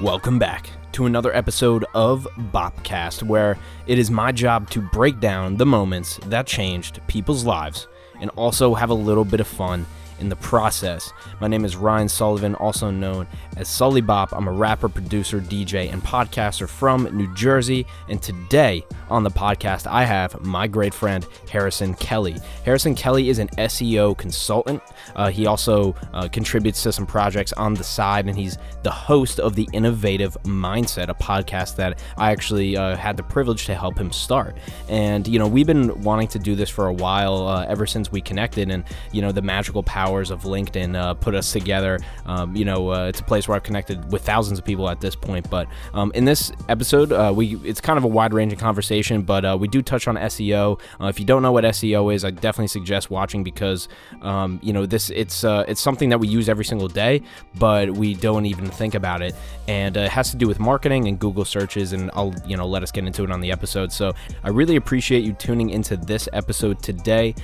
Welcome back to another episode of Bopcast, where it is my job to break down the moments that changed people's lives and also have a little bit of fun in the process. My name is Ryan Sullivan, also known as Sully Bop. I'm a rapper, producer, DJ, and podcaster from New Jersey. And today on the podcast, I have my great friend Harrison Kelly. Harrison Kelly is an SEO consultant. Uh, he also uh, contributes to some projects on the side, and he's the host of the Innovative Mindset, a podcast that I actually uh, had the privilege to help him start. And, you know, we've been wanting to do this for a while, uh, ever since we connected, and, you know, the magical power powers of LinkedIn uh, put us together. Um, you know, uh, it's a place where I've connected with thousands of people at this point. But um, in this episode, uh, we it's kind of a wide ranging conversation, but uh, we do touch on SEO. Uh, if you don't know what SEO is, I definitely suggest watching because um, you know this it's uh, it's something that we use every single day, but we don't even think about it, and it has to do with marketing and Google searches. And I'll you know let us get into it on the episode. So I really appreciate you tuning into this episode today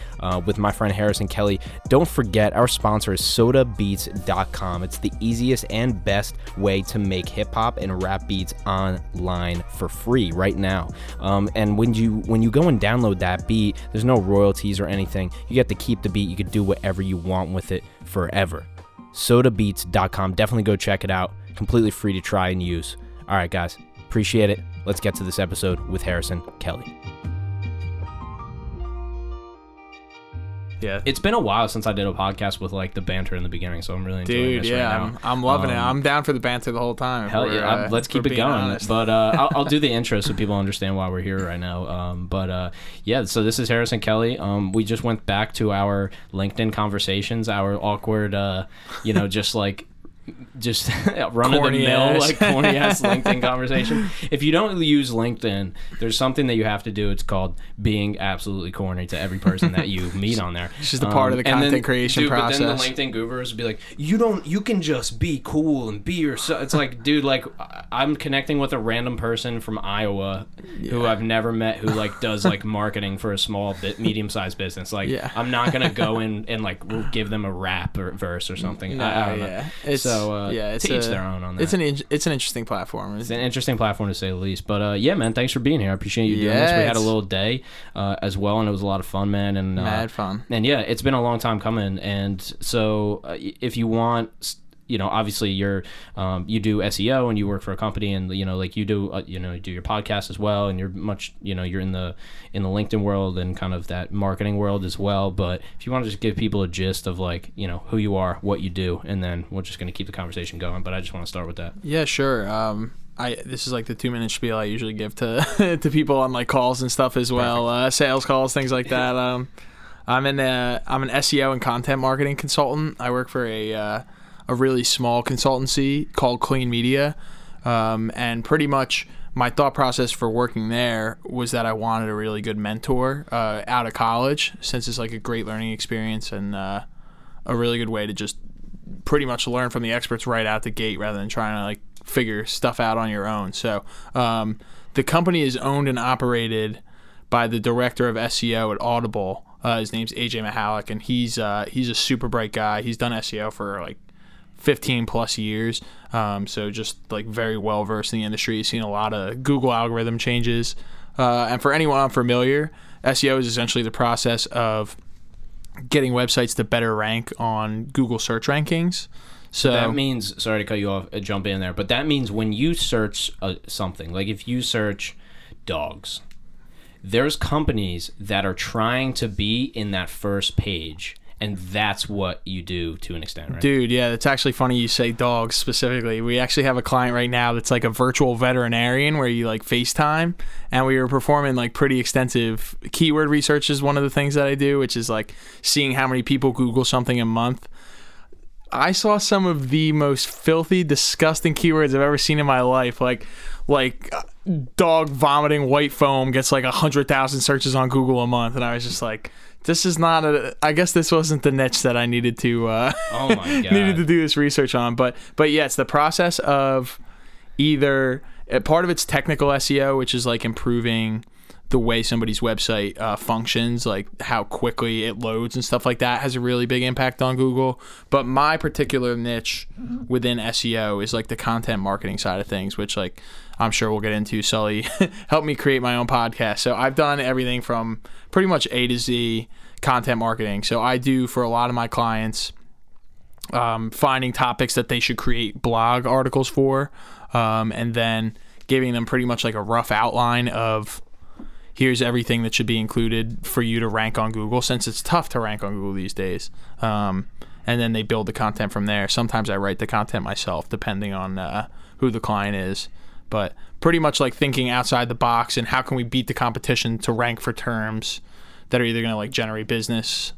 with my friend Harrison Kelly. Don't forget our sponsor is sodabeats.com. It's the easiest and best way to make hip hop and rap beats online for free right now. Um, and when you when you go and download that beat, there's no royalties or anything. You get to keep the beat. You can do whatever you want with it forever. Sodabeats.com. Definitely go check it out. Completely free to try and use. All right, guys. Appreciate it. Let's get to this episode with Harrison Kelly. Yeah. It's been a while since I did a podcast with like the banter in the beginning, so I'm really enjoying Dude, this yeah, right now. I'm, I'm loving it. Um, I'm down for the banter the whole time. Hell yeah, uh, let's keep it going. honest. But uh, I'll, I'll do the intro so people understand why we're here right now. Um, but uh, yeah, so this is Harrison Kelly. Um, we just went back to our LinkedIn conversations, our awkward, uh, you know, just like just run of the mill like corny ass LinkedIn conversation. If you don't use LinkedIn, there's something that you have to do. It's called being absolutely corny to every person that you meet on there. It's just a part of the um, and content creation dude, But then the LinkedIn gurus would be like, "You don't. You can just be cool and be yourself." It's like, dude, like I'm connecting with a random person from Iowa who I've never met who like does like marketing for a small bit medium sized business. Like, Yeah. I'm not gonna go in and like give them a rap or verse or something. I, I don't know. It's, so uh, yeah, it's to each their own on that. It's an in- it's an interesting platform. It's an interesting platform to say the least. But uh, yeah, man, thanks for being here. I appreciate you doing this. We had a little day uh, as well, and it was a lot of fun, man. And uh, Mad fun. And yeah, it's been a long time coming. And so, uh, if you want, you know, obviously you're um, you do SEO and you work for a company, and you know, like you do, uh, you know, you do your podcast as well, and you're much, you know, you're in the in the LinkedIn world and kind of that marketing world as well. But if you want to just give people a gist of like, you know, who you are, what you do, and then we're just going to keep the conversation going. But I just want to start with that. Yeah, sure. Um, I this is like the two minute spiel I usually give to to people on like calls and stuff as well, uh, sales calls, things like that. Um, I'm an uh, I'm an SEO and content marketing consultant. I work for a uh, a really small consultancy called Clean Media, um, and pretty much my thought process for working there was that I wanted a really good mentor uh, out of college, since it's like a great learning experience and uh, a really good way to just pretty much learn from the experts right out the gate rather than trying to like figure stuff out on your own. So um, the company is owned and operated by the director of SEO at Audible. Uh, his name's AJ Mahalik, and he's uh, he's a super bright guy. He's done SEO for like 15 plus years. Um, so just like very well versed in the industry. Seen a lot of Google algorithm changes. Uh, and for anyone unfamiliar, SEO is essentially the process of getting websites to better rank on Google search rankings. So that means sorry to cut you off uh, jump in there but that means when you search uh, something like if you search dogs there's companies that are trying to be in that first page and that's what you do to an extent right Dude, yeah, it's actually funny you say dogs specifically. We actually have a client right now that's like a virtual veterinarian where you like FaceTime and we were performing like pretty extensive keyword research is one of the things that I do, which is like seeing how many people Google something a month. I saw some of the most filthy, disgusting keywords I've ever seen in my life. Like, like uh, dog vomiting white foam gets like a hundred thousand searches on Google a month, and I was just like, this is not a. I guess this wasn't the niche that I needed to. Uh, oh my god needed to do this research on. But but yeah, it's the process of either uh, part of it's technical SEO, which is like improving the way somebody's website uh, functions, like how quickly it loads and stuff like that, has a really big impact on Google. But my particular niche within SEO is like the content marketing side of things, which like I'm sure we'll get into. Sully helped me create my own podcast, so I've done everything from pretty much A to Z content marketing. So I do for a lot of my clients. Um, finding topics that they should create blog articles for, um, and then giving them pretty much like a rough outline of here's everything that should be included for you to rank on Google since it's tough to rank on Google these days. Um, and then they build the content from there. Sometimes I write the content myself, depending on uh, who the client is. But pretty much like thinking outside the box and how can we beat the competition to rank for terms that are either going to like generate business,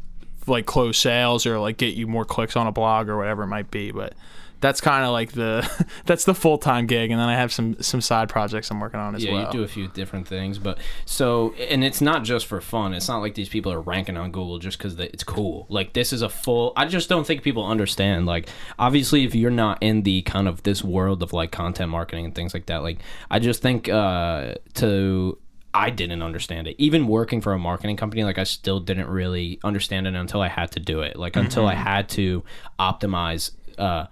like close sales, or like get you more clicks on a blog or whatever it might be. But that's kind of like the that's the full time gig, and then I have some some side projects I'm working on as yeah, well. Yeah, you do a few different things, but so and it's not just for fun. It's not like these people are ranking on Google just because it's cool. Like this is a full. I just don't think people understand. Like obviously, if you're not in the kind of this world of like content marketing and things like that, like I just think uh to I didn't understand it. Even working for a marketing company, like I still didn't really understand it until I had to do it. Like until I had to optimize uh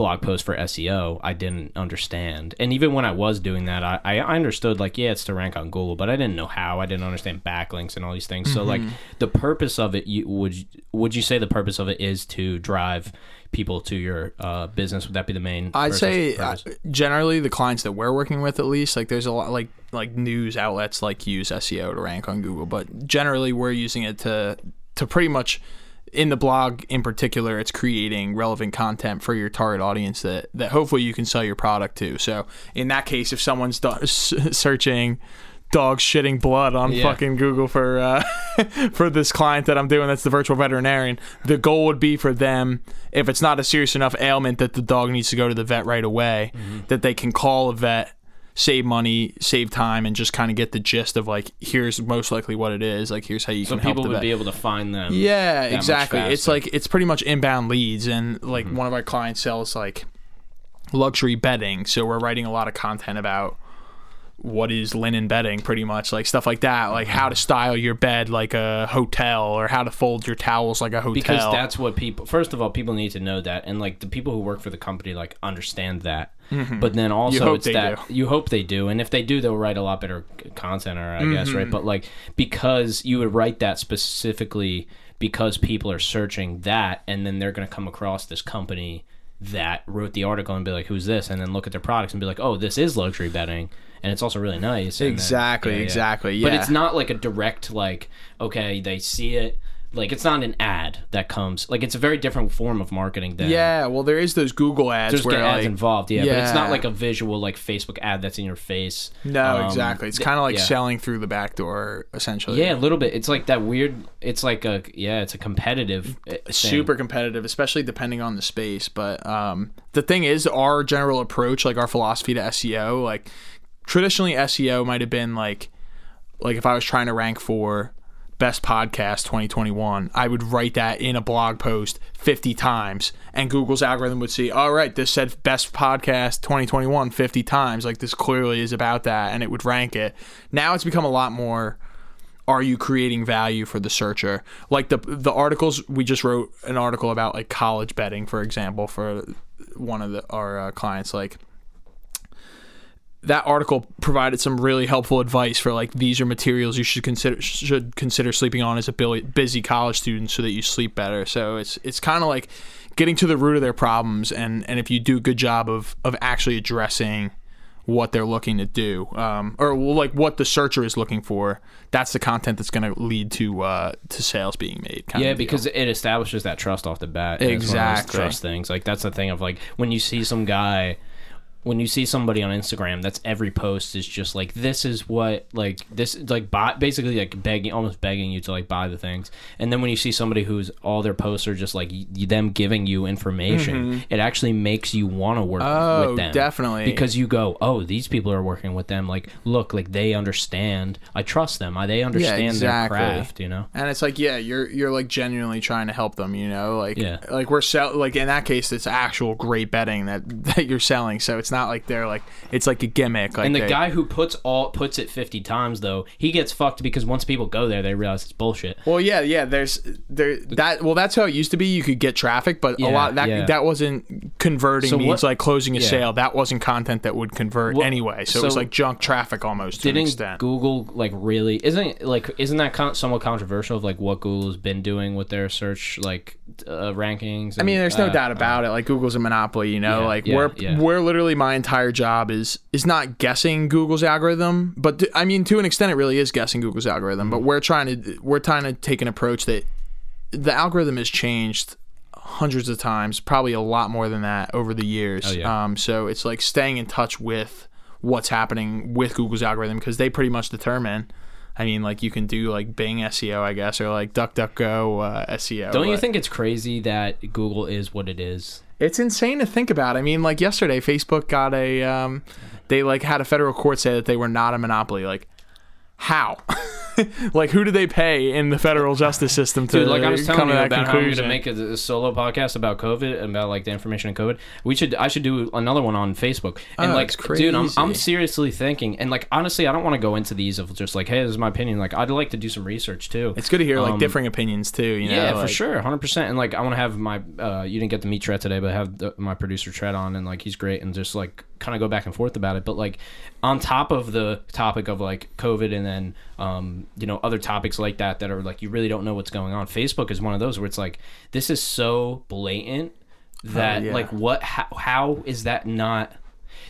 blog post for SEO, I didn't understand. And even when I was doing that, I, I understood like, yeah, it's to rank on Google, but I didn't know how. I didn't understand backlinks and all these things. So like the purpose of it, you would would you say the purpose of it is to drive people to your uh, business? Would that be the main? I'd say uh, generally the clients that we're working with, at least, like there's a lot like like news outlets like use SEO to rank on Google, but generally we're using it to to pretty much in the blog in particular, it's creating relevant content for your target audience that that hopefully you can sell your product to. So in that case, if someone's do- searching dogs shitting blood on Yeah. fucking Google for uh, for this client that I'm doing that's the virtual veterinarian. The goal would be for them if it's not a serious enough ailment that the dog needs to go to the vet right away, Mm-hmm. that they can call a vet, save money, save time, and just kind of get the gist of like here's most likely what it is. Like here's how you so can help people would vet. be able to find them. Yeah, exactly. It's like it's pretty much inbound leads, and like Mm-hmm. one of our clients sells like luxury bedding, so we're writing a lot of content about what is linen bedding, pretty much like stuff like that, like how to style your bed like a hotel, or how to fold your towels like a hotel. because that's what people first of all people need to know that and like the people who work for the company like understand that but then also Mm-hmm. it's that do. you hope they do and if they do they'll write a lot better content or i guess Mm-hmm. right but like because you would write that specifically because people are searching that and then they're going to come across this company that wrote the article and be like who's this? And then look at their products and be like oh this is luxury bedding. And it's also really nice. And then- Exactly, exactly, but yeah. it's not like a direct like okay they see it like it's not an ad that comes like it's a very different form of marketing than yeah. Well, there is those Google ads there's where ads like, involved yeah, but it's not like a visual like facebook ad that's in your face no, Um, exactly. It's kind of like yeah. selling through the back door, essentially. yeah a little bit it's like that weird it's like a yeah it's a competitive uh, thing. super competitive, especially depending on the space. But um, the thing is, our general approach, like our philosophy to SEO, like traditionally SEO might have been like, like if I was trying to rank for best podcast 2021, I would write that in a blog post 50 times, and Google's algorithm would see, all right, this said best podcast 2021 50 times. Like this clearly is about that, and it would rank it. Now it's become a lot more are you creating value for the searcher like the the articles we just wrote an article about like college bedding for example for one of the our uh, clients like that article provided some really helpful advice for like these are materials you should consider should consider sleeping on as a busy college student so that you sleep better so it's it's kind of like getting to the root of their problems and and if you do a good job of of actually addressing what they're looking to do, um, or like what the searcher is looking for. That's the content that's going to lead to uh, to sales being made. kind yeah deal. because it establishes that trust off the bat and it's one of those Exactly. trust things like that's the thing of like when you see some guy when you see somebody on Instagram, that's every post is just like this is what like this like buy, basically like begging almost begging you to like buy the things. And then when you see somebody who's all their posts are just like y- them giving you information, it actually makes you want to work Mm-hmm. Oh, with them. definitely. Because you go, "Oh, these people are working with them like look, like they understand. I trust them. I, they understand exactly. their craft, you know." And it's like, yeah, you're you're like genuinely trying to help them, you know, like Yeah. like we're sell like in that case, it's actual great bedding that that you're selling. So it's It's not like they're like it's like a gimmick. Like And the they- guy who puts all puts it 50 times though, he gets fucked because once people go there, they realize it's bullshit. Well, yeah, yeah. There's there that. Well, that's how it used to be. You could get traffic, but Yeah, a lot that yeah. that wasn't converting So means what- like closing a yeah. sale. That wasn't content that would convert Well, anyway. So, it was like junk traffic almost to an Didn't extent. Google like really isn't like isn't that con- somewhat controversial of like what Google's been doing with their search like uh, rankings? I mean, there's no uh, doubt about it. Like Google's a monopoly, you know. Like we're we're literally my entire job is is not guessing Google's algorithm, but th- I mean to an extent it really is guessing Google's algorithm. Mm-hmm. But we're trying to we're trying to take an approach that the algorithm has changed hundreds of times, probably a lot more than that over the years. Oh, yeah. Um, so it's like staying in touch with what's happening with Google's algorithm because they pretty much determine. I mean, like you can do like Bing SEO, I guess, or like DuckDuckGo uh, SEO. Don't you think it's crazy that Google is what it is? It's insane to think about. I mean, like yesterday, Facebook got a, um, they like had a federal court say that they were not a monopoly. Like, how? like, who do they pay in the federal justice system to Dude, like I was come telling to you about how I'm gonna make a, a solo podcast about COVID and about like the information in COVID. We should I should do another one on Facebook. And Oh, like, it's dude, I'm I'm seriously thinking, and like honestly, I don't want to go into these of just like, hey, this is my opinion. Like, I'd like to do some research too. it's good to hear like Um, differing opinions too. You know, yeah, for sure, hundred percent. And like, I want to have my uh, you didn't get to meet Tret today, but have the, my producer Tret on, and like he's great, and just like kind of go back and forth about it. But like, on top of the topic of like COVID, and then um, you know other topics like that that are like you really don't know what's going on. Facebook is one of those where it's like this is so blatant oh, that yeah. like what how, how is that not?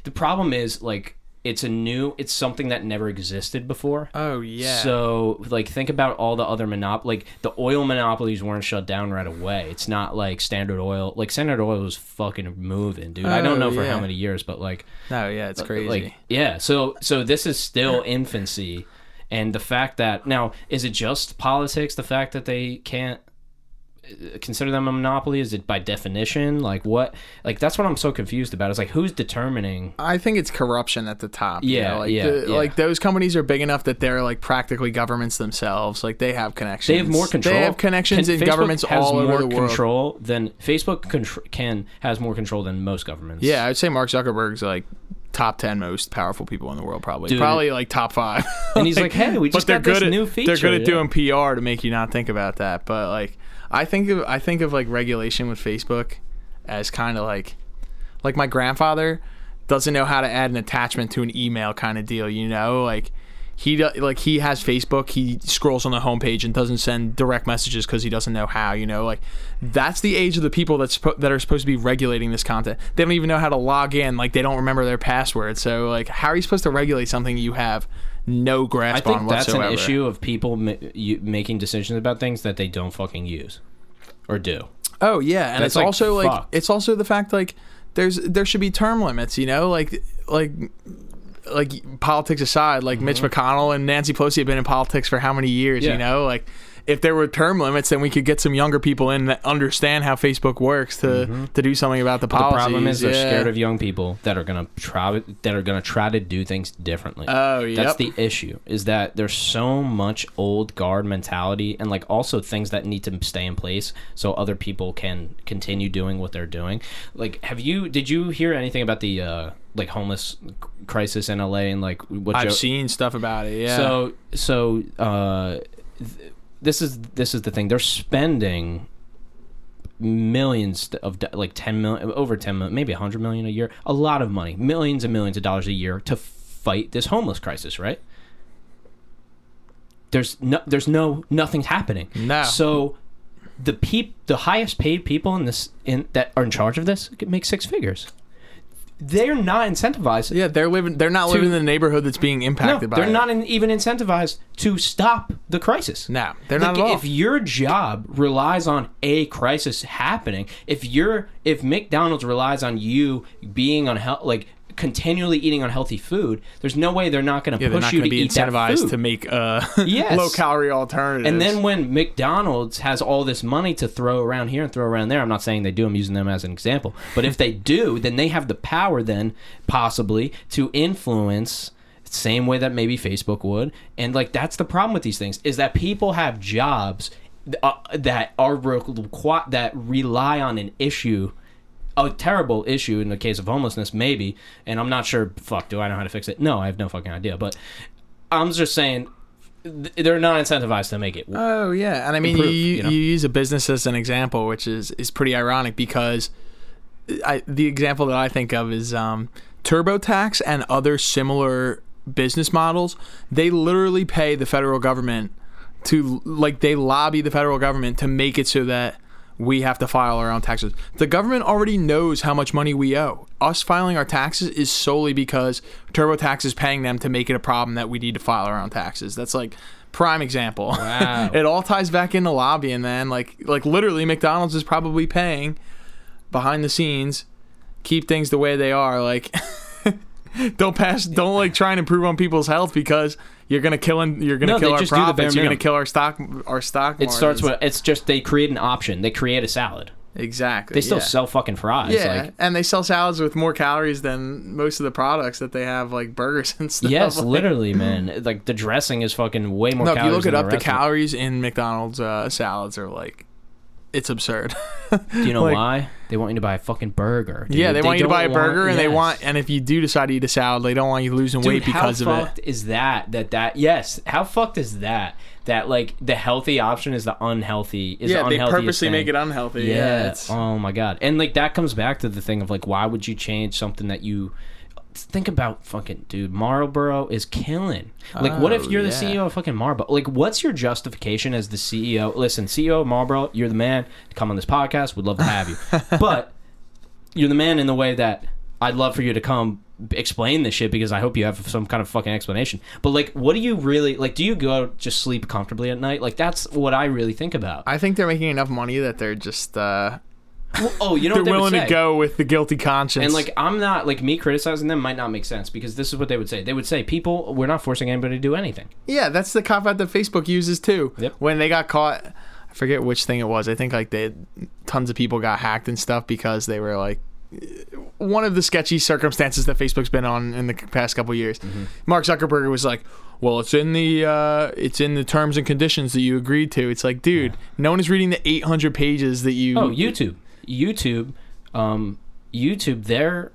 The problem is like it's a new it's something that never existed before. Oh yeah. So, like, think about all the other monop like the oil monopolies weren't shut down right away. It's not like Standard Oil. Like Standard Oil was fucking moving, dude. I don't Oh, know for how many years, but like, no, yeah, it's crazy. like, yeah. So, so this is still infancy, and the fact that now is it just politics? The fact that they can't uh, consider them a monopoly is it by definition like what like that's what i'm so confused about it's like who's determining I think it's corruption at the top. you Yeah, know, like yeah, the- yeah. Like those companies are big enough that they're like practically governments themselves. Like they have connections. They have more control. They have connections Can- in Facebook governments has all more over the world. control than Facebook contr- can has more control than most governments. Yeah, I'd say Mark Zuckerberg's like top ten most powerful people in the world, probably. Dude. Probably like top five. And he's like, "Hey, we just but they're got this at, new They're good feature, at doing PR to make you not think about that. But like, I think of I think of like regulation with Facebook as kind of like, like my grandfather doesn't know how to add an attachment to an email kind of deal. You know, like. He like he has Facebook. He scrolls on the homepage and doesn't send direct messages because he doesn't know how. You know, like that's the age of the people that's that are supposed to be regulating this content. They don't even know how to log in. Like they don't remember their password. So like, how are you supposed to regulate something you have no grasp on? I grasp think on that's whatsoever? an issue of people ma- you, making decisions about things that they don't fucking use or do. Oh yeah, and That's, it's like, also like it's also the fact like there's there should be term limits. You know, like like like politics aside, like Mitch McConnell and Nancy Pelosi have been in politics for how many years? Mm-hmm. Yeah. You know, like if there were term limits, then we could get some younger people in that understand how Facebook works to to do something about the Mm-hmm. The problem is they're Yeah. scared of young people that are gonna try that are gonna try to do things differently. Oh, yeah. That's the issue. Is that there's so much old guard mentality and like also things that need to stay in place so other people can continue doing what they're doing. Like, have you did you hear anything about the uh like homeless crisis in LA and like what I've Joe- seen stuff about it. Yeah. So so uh, th- this is this is the thing. They're spending millions of like 10 million over 10 million maybe 100 million a year a lot of money millions and millions of dollars a year to fight this homeless crisis right there's no there's no nothing's happening No. so the peop the highest paid people in this in that are in charge of this make six figures they're not incentivized yeah, they're living. They're not To- living in the neighborhood that's being no, impacted by. they're it. not in, even incentivized to stop the crisis. No, they're Like, not. If your job relies on a crisis happening, if you're if McDonald's relies on you being on health, like continually eating unhealthy food, there's no way they're not going to yeah, push you to be eat that food. to make uh, Yes. low calorie alternatives. And then when McDonald's has all this money to throw around here and throw around there, I'm not saying they do, I'm using them as an example. But if they do, then they have the power then possibly to influence same way that maybe Facebook would. And like that's the problem with these things is that people have jobs uh, that are requ- that rely on an issue a terrible issue in the case of homelessness, maybe. And I'm not sure. Fuck, do I know how to fix it? No, I have no fucking idea. But I'm just saying they're not incentivized to make it. Oh yeah, and I mean Improve, you, you you, use a business as an example, which is is pretty ironic because I, the example that I think of is um, TurboTax and other similar business models. They literally pay the federal government to like they lobby the federal government to make it so that we have to file our own taxes. The government already knows how much money we owe. Us filing our taxes is solely because TurboTax is paying them to make it a problem that we need to file our own taxes. That's like prime example. Wow. it all ties back into lobbying, man. Like like literally McDonald's is probably paying behind the scenes keep things the way they are like don't pass don't like try and improve on people's health because you're gonna kill and you're gonna No, kill our just do the bare profits you're gonna kill our stock our stock It starts with it's just they create an option. They create a salad. exactly They still yeah. sell fucking fries. yeah Like, and they sell salads with more calories than most of the products that they have like burgers and stuff yes, Like- literally, man. Like the dressing is fucking way more. no if you look it up the of calories in mcdonald's uh, salads are like it's absurd Do you know like- why? They want you to buy a fucking burger. dude. yeah they, want you to buy a burger and they want and if you do decide to eat a salad they don't want you losing Dude, weight because of it fucked is that? That that yes. How fucked is that? That like the healthy option is the unhealthy. Is yeah the they purposely thing. make it unhealthy Yeah. yeah, oh my god. And like that comes back to the thing of like, why would you change something that you? Think about fucking dude. Marlboro is killing. Like, what if Oh, you're the. CEO of fucking Marlboro? Like, what's your justification as the CEO? Listen, CEO of Marlboro, you're the man. Come on this podcast. We'd love to have you. but you're the man in the way that I'd love for you to come explain this shit because I hope you have some kind of fucking explanation. But like, what do you really like? Do you go just sleep comfortably at night? Like, that's what I really think about. I think they're making enough money that they're just uh, Well, oh, you know they're what they would willing to go with the guilty conscience. And like I'm not like me criticizing them might not make sense because this is what they would say. They would say, "People, we're not forcing anybody to do anything." yeah, that's the cop out that Facebook uses too. Yep. When they got caught, I forget which thing it was. I think like they tons of people got hacked and stuff because they were like one of the sketchy circumstances that Facebook's been on in the past couple years. Mm-hmm. Mark Zuckerberg was like, "Well, it's in the uh, it's in the terms and conditions that you agreed to." It's like, dude, no one is reading the 800 pages that you. Oh, YouTube, YouTube, um, YouTube. They're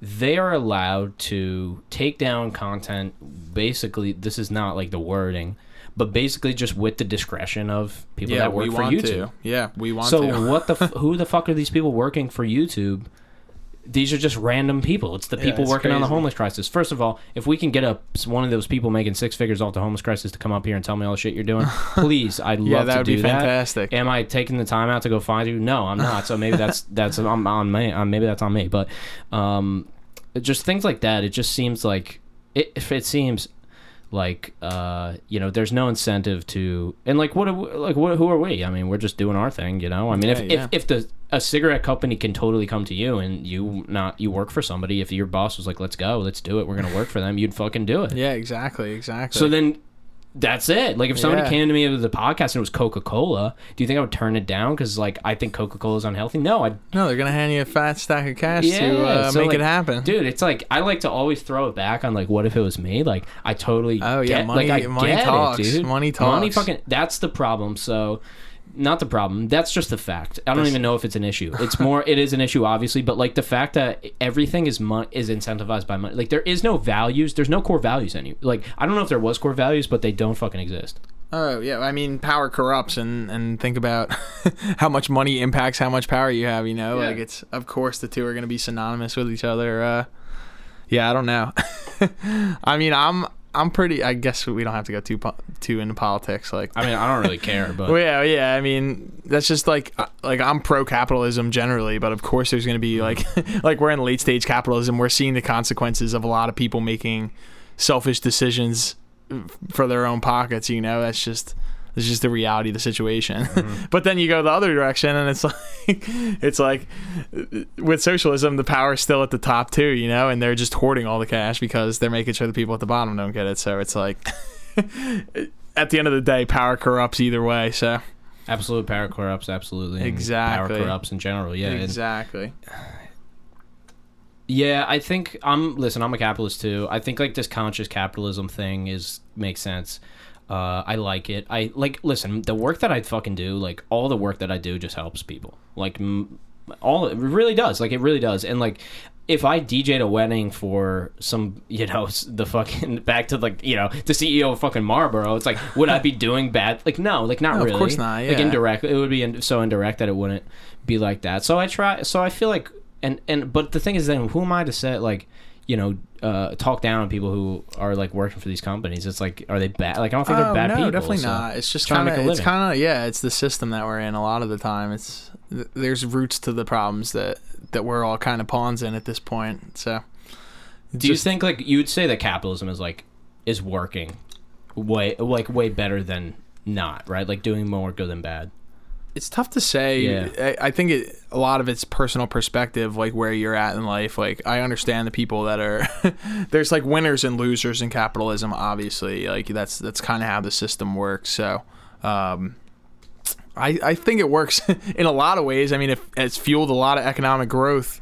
they are allowed to take down content. Basically, this is not like the wording, but basically just with the discretion of people yeah, that work we for want YouTube. to. Yeah, we want So to. what the f- who the fuck are these people working for YouTube? These are just random people. It's the Yeah, people it's working on the homeless crisis. First of all, if we can get a one of those people making six figures off the homeless crisis to come up here and tell me all the shit you're doing, please, I'd yeah, love that to would do be that. fantastic. Am I taking the time out to go find you? No, I'm not. So maybe that's that's on, on me. Um, maybe that's on me. But um, just things like that. It just seems like it, if it seems like uh, you know, there's no incentive to and like what we, like what who are we? I mean, we're just doing our thing. You know, I mean, if, Yeah, yeah. if if the a cigarette company can totally come to you and you not you work for somebody. If your boss was like, "Let's go, let's do it. We're gonna work for them," you'd fucking do it. Yeah, exactly, exactly. So then that's it. Like if somebody Yeah. came to me with a podcast and it was Coca Cola, do you think I would turn it down because like I think Coca Cola is unhealthy? No, I no, they're gonna hand you a fat stack of cash yeah, to uh, so, make like, it happen. dude. It's like I like to always throw it back on like what if it was me? Like I totally Oh, yeah, get, money- like I money get talks. it, dude. Money Money fucking. That's the problem. So. Not the problem. That's just the fact. I don't even know if it's an issue. It's more. It is an issue, obviously, but like the fact that everything is is incentivized by money. Like there is no values. There's no core values any. Like I don't know if there was core values, but they don't fucking exist. Oh yeah, I mean power corrupts, and and think about how much money impacts how much power you have. You know, Yeah. like it's of course the two are gonna be synonymous with each other. Uh, yeah, I don't know. I mean, I'm I'm pretty. I guess we don't have to go too po- too into politics. Like, I mean, I don't really care, but well, yeah, yeah. I mean, that's just like uh, like I'm pro capitalism generally, but of course there's going to be like like we're in late stage capitalism. We're seeing the consequences of a lot of people making selfish decisions for their own pockets. You know, that's just that's just the reality of the situation. Mm-hmm. but then you go the other direction, and it's like it's like with socialism, the power's still at the top too. You know, and they're just hoarding all the cash because they're making sure the people at the bottom don't get it. So it's like. At the end of the day, power corrupts either way. So absolute power corrupts. Absolutely, and Exactly. Power corrupts in general. Yeah, and- exactly. Yeah, I think I'm. Listen, I'm a capitalist too. I think like this conscious capitalism thing is makes sense. Uh, I like it. I like listen. The work that I fucking do, like all the work that I do, just helps people. Like m- all it really does. Like it really does. And like if I DJ'd a wedding for some, you know, the fucking back to like, you know, the CEO of fucking Marlboro, it's like, would I be doing bad? Like, no, like not No, of really. course not, Like yeah. indirect, it would be in, so indirect that it wouldn't be like that. So I try. So I feel like, and and but the thing is, then who am I to say like, you know, uh, talk down on people who are like working for these companies? It's like, are they bad? Like I don't think they're Oh, bad no, people. definitely so- not. It's just trying to kind of make a it's kind of yeah, it's the system that we're in a lot of the time. It's th- there's roots to the problems that that we're all kind of pawns in at this point. So Do you think like you'd say that capitalism is like is working way like way better than not, right? Like doing more good than bad. It's tough to say. Yeah. I, I think it a lot of it's personal perspective, like where you're at in life. Like I understand the people that are there's like winners and losers in capitalism. Obviously, like that's that's kind of how the system works. So. Um, I, I think it works in a lot of ways. I mean, it, it's fueled a lot of economic growth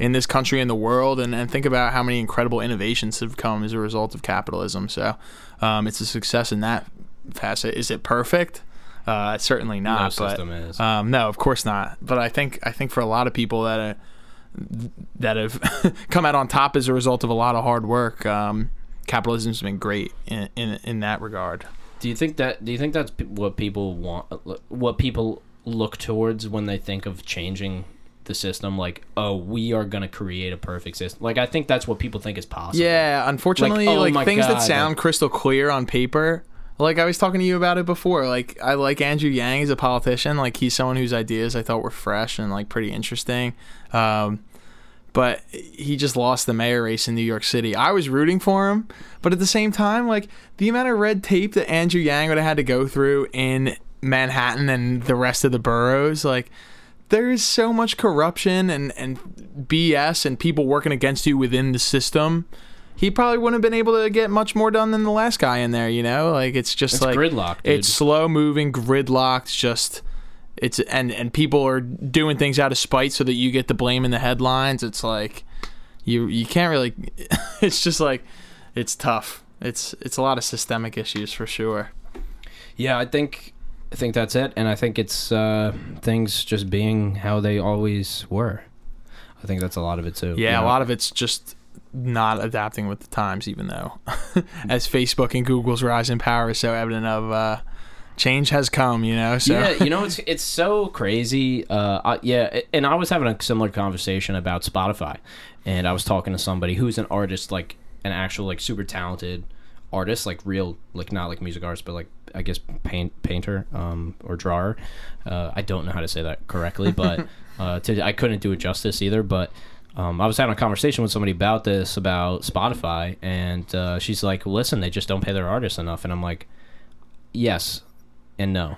in this country and the world, and, and think about how many incredible innovations have come as a result of capitalism. So, um, it's a success in that facet. Is it perfect? Uh, certainly not. No but, system is. Um, no, of course not. But I think I think for a lot of people that are, that have come out on top as a result of a lot of hard work, um, capitalism's been great in, in in that regard. Do you think that? Do you think that's what people want? What people look towards when they think of changing the system? Like, oh, we are gonna create a perfect system. Like, I think that's what people think is possible. Yeah, unfortunately, Like, like, oh my things God, that sound like- crystal clear on paper. Like I was talking to you about it before. Like I like Andrew Yang as a politician. Like he's someone whose ideas I thought were fresh and like pretty interesting. Um, but he just lost the mayor race in New York City. I was rooting for him, but at the same time, like the amount of red tape that Andrew Yang would have had to go through in Manhattan and the rest of the boroughs, like there is so much corruption and, and BS and people working against you within the system. He probably wouldn't have been able to get much more done than the last guy in there, you know? Like it's just It's like gridlock, dude. It's slow moving, gridlocked, just it's and and people are doing things out of spite so that you get the blame in the headlines. It's like you you can't really it's just like it's tough. It's it's a lot of systemic issues for sure. Yeah, I think I think that's it, and I think it's uh, things just being how they always were. I think that's a lot of it too. Yeah, a lot of it's just not adapting with the times, even though as Facebook and Google's rise in power is so evident of uh, change has come, you know. So Yeah, you know it's it's so crazy. Uh, I, yeah, and I was having a similar conversation about Spotify, and I was talking to somebody who's an artist, like an actual like super talented artist, like real, like not like music artist, but like I guess paint painter um, or drawer. Uh, I don't know how to say that correctly, but uh, to, I couldn't do it justice either. But um, I was having a conversation with somebody about this about Spotify, and uh, she's like, "Listen, they just don't pay their artists enough," and I'm like, "Yes and no."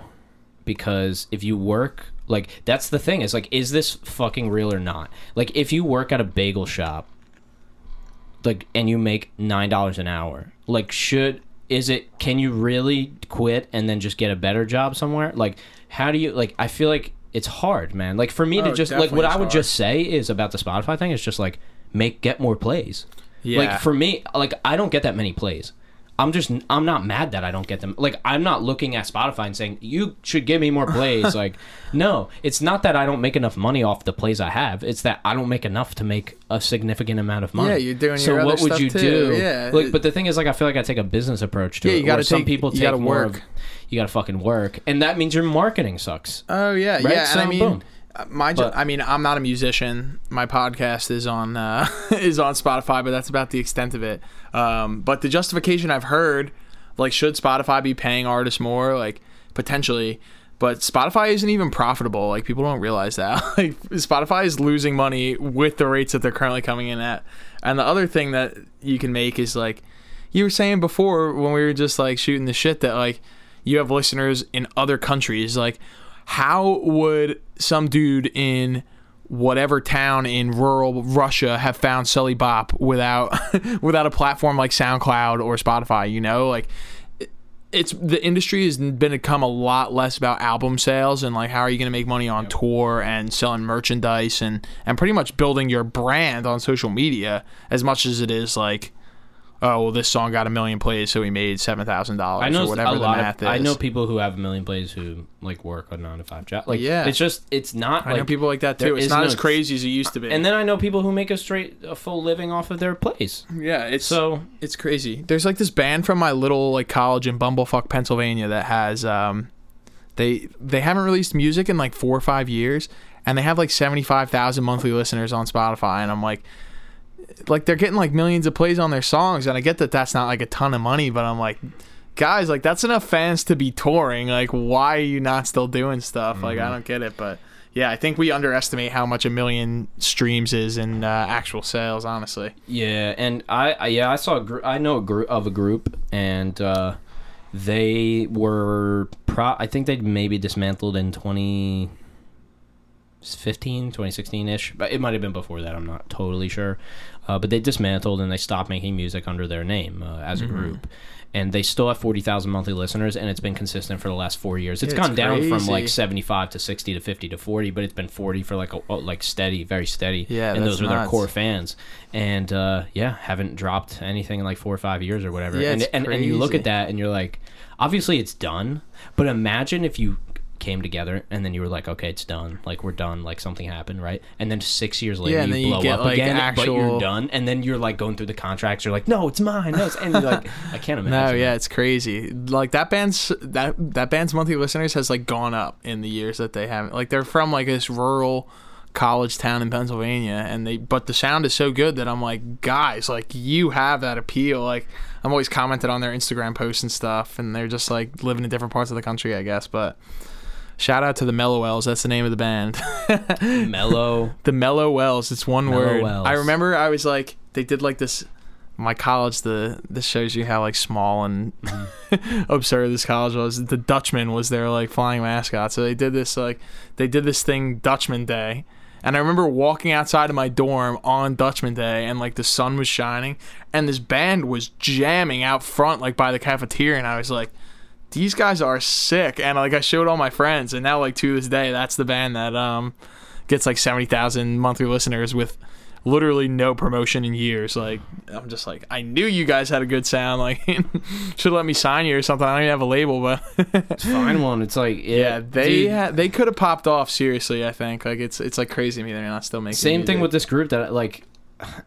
because if you work like that's the thing is like is this fucking real or not? Like if you work at a bagel shop like and you make nine dollars an hour like should is it can you really quit and then just get a better job somewhere? Like how do you like i feel like it's hard man like for me to Oh, just like what i would hard. just say is about the spotify thing is just like make get more plays yeah, like for me, like I don't get that many plays. I'm just I'm not mad that I don't get them. Like I'm not looking at Spotify and saying you should give me more plays. like no, it's not that I don't make enough money off the plays I have. It's that I don't make enough to make a significant amount of money. Yeah, you're doing so your what would you too. do? Yeah. Like, but the thing is, like I feel like I take a business approach to Yeah, it. you gotta where some people you take gotta more work. Of, you gotta fucking work, and that means your marketing sucks. Oh yeah, Right? yeah. So, and I mean, boom. uh, my jo- But- I mean, I'm not a musician. My podcast is on uh, is on Spotify, but that's about the extent of it. Um, but the justification I've heard, like, should Spotify be paying artists more? Like, potentially. But Spotify isn't even profitable. Like people don't realize that. Like Spotify is losing money with the rates that they're currently coming in at. And the other thing that you can make is like you were saying before when we were just like shooting the shit that like you have listeners in other countries like how would some dude in whatever town in rural Russia have found Sully Bop without without a platform like SoundCloud or Spotify, you know? Like it's the industry has been become a lot less about album sales and like how are you going to make money on tour and selling merchandise and and pretty much building your brand on social media as much as it is like oh well, this song got a million plays, so we made seven thousand dollars or whatever the math of, I know people who have a million plays who like work a nine to five job. Like, Yeah. it's just it's not I like know people like that too. It's not no- as crazy as it used to be. And then I know people who make a straight a full living off of their plays. yeah, it's So It's crazy. There's like this band from my little like college in Bumblefuck, Pennsylvania that has um they they haven't released music in like 4 or 5 years and they have like 75,000 monthly listeners on Spotify and I'm like like they're getting like millions of plays on their songs and I get that that's not like a ton of money but I'm like guys like that's enough fans to be touring like why are you not still doing stuff like I don't get it but yeah, I think we underestimate how much a million streams is in uh, actual sales. Honestly, yeah, and I, I yeah I saw a gr- I know a group of a group and uh, they were pro. I think they maybe dismantled in 2015, 2016 ish, but it might have been before that. I'm not totally sure, uh, but they dismantled and they stopped making music under their name uh, as a Mm-hmm. group. And they still have forty thousand monthly listeners, and it's been consistent for the last four years. It's it's gone down from like seventy-five to sixty to fifty to forty, but it's been forty for like a oh, like steady, very steady. Yeah, and those are their core fans, and uh, yeah, haven't dropped anything in like four or five years or whatever. Yeah, and, and and you look at that and you're like, obviously it's done, but imagine if you came together and then you were like, okay, it's done, like we're done, like something happened, right? And then six years later Yeah, and you then you blow get, up like, again, but you're done, and then you're like going through the contracts, you're like, no, it's mine, no, it's and you're like, I can't imagine. No, yeah, that. it's crazy. Like that band's that that band's monthly listeners has like gone up in the years that they haven't. Like they're from like this rural college town in Pennsylvania, and they but the sound is so good that I'm like, guys, like you have that appeal. Like I'm always commented on their Instagram posts and stuff, and they're just like living in different parts of the country, I guess. But shout out to the Mellow Wells. That's the name of the band. mellow. The Mellow Wells. It's one Mellow word. Wells. I remember I was like, they did like this. My college, the this shows you how like small and mm-hmm. absurd this college was. The Dutchman was their like flying mascot. So they did this like they did this thing Dutchman Day. And I remember walking outside of my dorm on Dutchman Day and like the sun was shining and this band was jamming out front like by the cafeteria and I was like these guys are sick. And like I showed all my friends and now like to this day that's the band that um gets like 70,000 monthly listeners with literally no promotion in years. Like I'm just like I knew you guys had a good sound. Like should let me sign you or something. I don't even have a label but It's fine one. It's like yeah, yeah they ha- they could have popped off seriously I think. Like it's it's like crazy to me they're not still making same thing with this group that like,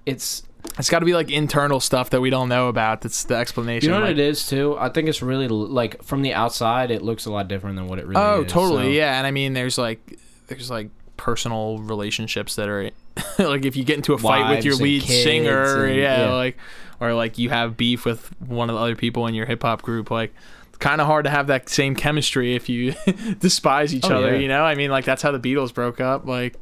it's it's got to be like internal stuff that we don't know about that's the explanation You know what like- it is too? I think it's really like from the outside, it looks a lot different than what it really is. Oh, is. totally. so- Yeah, and I mean, there's like, there's like personal relationships that are like if you get into a fight with your lead singer, and- yeah, yeah. like, or like you have beef with one of the other people in your hip hop group, like. It's Kind of hard to have that same chemistry if you despise each Oh, other, yeah. you know. I mean, like that's how the Beatles broke up. Like,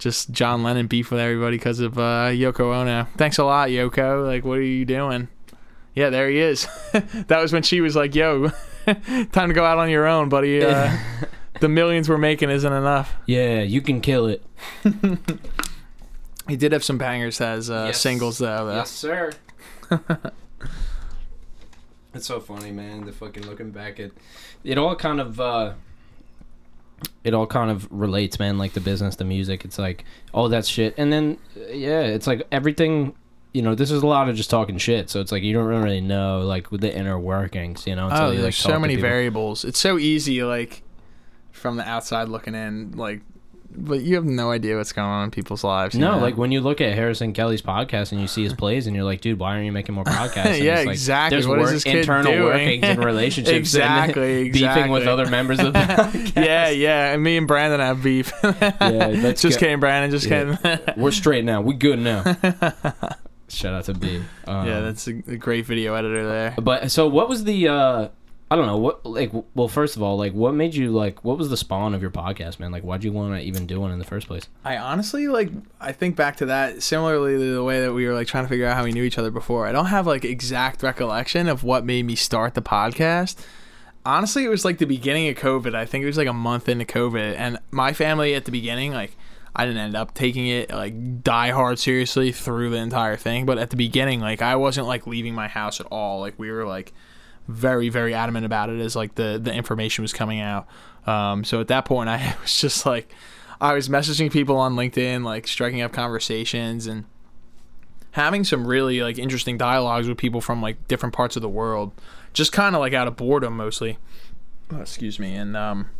just John Lennon beef with everybody because of uh, Yoko Ono. Thanks a lot, Yoko. Like, what are you doing? Yeah, there he is. that was when she was like, "Yo, time to go out on your own, buddy." Uh, the millions we're making isn't enough. Yeah, you can kill it. He did have some bangers as uh, Yes. singles though. though. sir. it's so funny, man. The fucking looking back at it all kind of uh it all kind of relates, man, like the business, the music. It's like all that shit. And then yeah, it's like everything you know, this is a lot of just talking shit, so it's like you don't really know like with the inner workings, you know. until Oh, you, there's like, so talk to many variables. It's so easy, like from the outside looking in, like, but you have no idea what's going on in people's lives. No, know? like when you look at Harrison Kelly's podcast and you see his plays and you're like, dude, why aren't you making more podcasts? And Yeah, it's like, exactly. There's What is work, this kid internal doing? workings and relationships Exactly, and beefing with other members of the podcast. yeah, yeah. And me and Brandon have beef. Yeah, just go- kidding, Brandon. Just Yeah. kidding. We're straight now. We good now. Shout out to B. Um, yeah, that's a, a great video editor there. But so, what was the? uh I don't know. What like? Well, first of all, like, what made you like? What was the spawn of your podcast, man? Like, why'd you want to even do one in the first place? I honestly like I think back to that similarly to the way that we were like trying to figure out how we knew each other before. I don't have like exact recollection of what made me start the podcast. Honestly, it was like the beginning of COVID. I think it was like a month into COVID and my family at the beginning like I didn't end up taking it like die hard seriously through the entire thing, but at the beginning like I wasn't like leaving my house at all. Like we were like very very adamant about it as like the the information was coming out. Um, so at that point, I was just like, I was messaging people on LinkedIn, like striking up conversations, and having some really like interesting dialogues with people from like different parts of the world, just kind of like out of boredom mostly. Oh, excuse me, and um,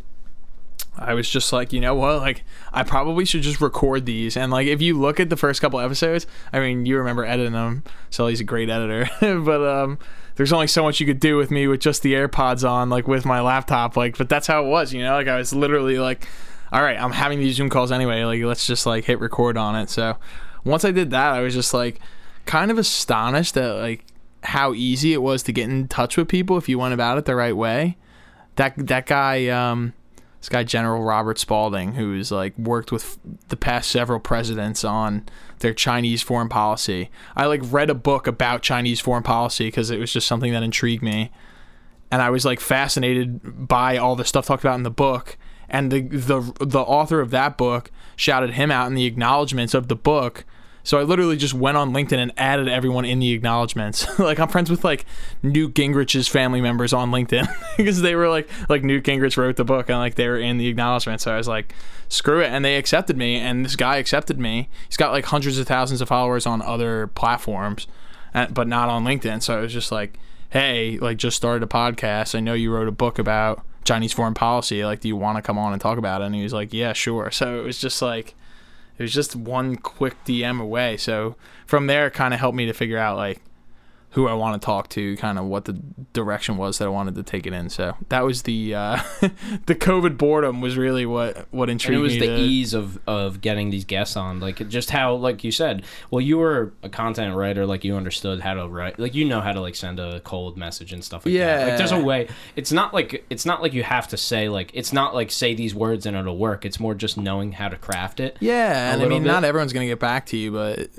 I was just like, you know what? Like, I probably should just record these. And like, if you look at the first couple episodes, I mean, you remember editing them, so he's a great editor. but um, there's only so much you could do with me with just the AirPods on, like with my laptop. Like, but that's how it was, you know. Like, I was literally like, all right, I'm having these Zoom calls anyway. Like, let's just like hit record on it. So once I did that, I was just like, kind of astonished at like how easy it was to get in touch with people if you went about it the right way. That that guy. Um, this guy General Robert Spalding, who's like worked with the past several presidents on their Chinese foreign policy. I like read a book about Chinese foreign policy because it was just something that intrigued me, and I was like fascinated by all the stuff talked about in the book. And the the the author of that book shouted him out in the acknowledgments of the book so I literally just went on LinkedIn and added everyone in the acknowledgments. like I'm friends with like Newt Gingrich's family members on LinkedIn because they were like like Newt Gingrich wrote the book and like they were in the acknowledgments. So I was like, screw it, and they accepted me. And this guy accepted me. He's got like hundreds of thousands of followers on other platforms, uh, but not on LinkedIn. So I was just like, hey, like just started a podcast. I know you wrote a book about Chinese foreign policy. Like, do you want to come on and talk about it? And he was like, yeah, sure. So it was just like it was just one quick DM away. So from there, it kind of helped me to figure out like who I want to talk to, kind of what the direction was that I wanted to take it in. So that was the uh, the COVID boredom was really what what intrigued and it was the to- ease of of getting these guests on like just how like you said well you were a content writer like you understood how to write like you know how to like send a cold message and stuff like that like there's a way it's not like it's not like you have to say like it's not like say these words and it'll work it's more just knowing how to craft it Yeah, and I mean, bit. not everyone's gonna get back to you, but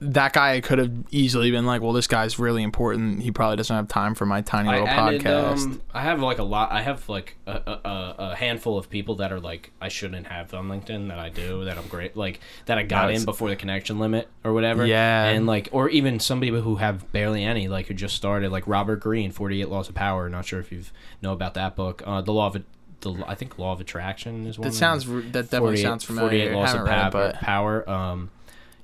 that guy could have easily been like, "Well, this guy's really important. He probably doesn't have time for my tiny little added, podcast." um, I have like a lot. I have like a, a, a- handful of people that are like I shouldn't have on LinkedIn that I do that I'm great like that I got in before the connection limit or whatever. Yeah. and like or even some people who have barely any like who just started like Robert Greene, Forty Eight Laws of Power. Not sure if you know about that book. Uh, the law of the I think law of attraction is one. that of sounds them. that definitely sounds familiar. 48 laws of it, power. Um,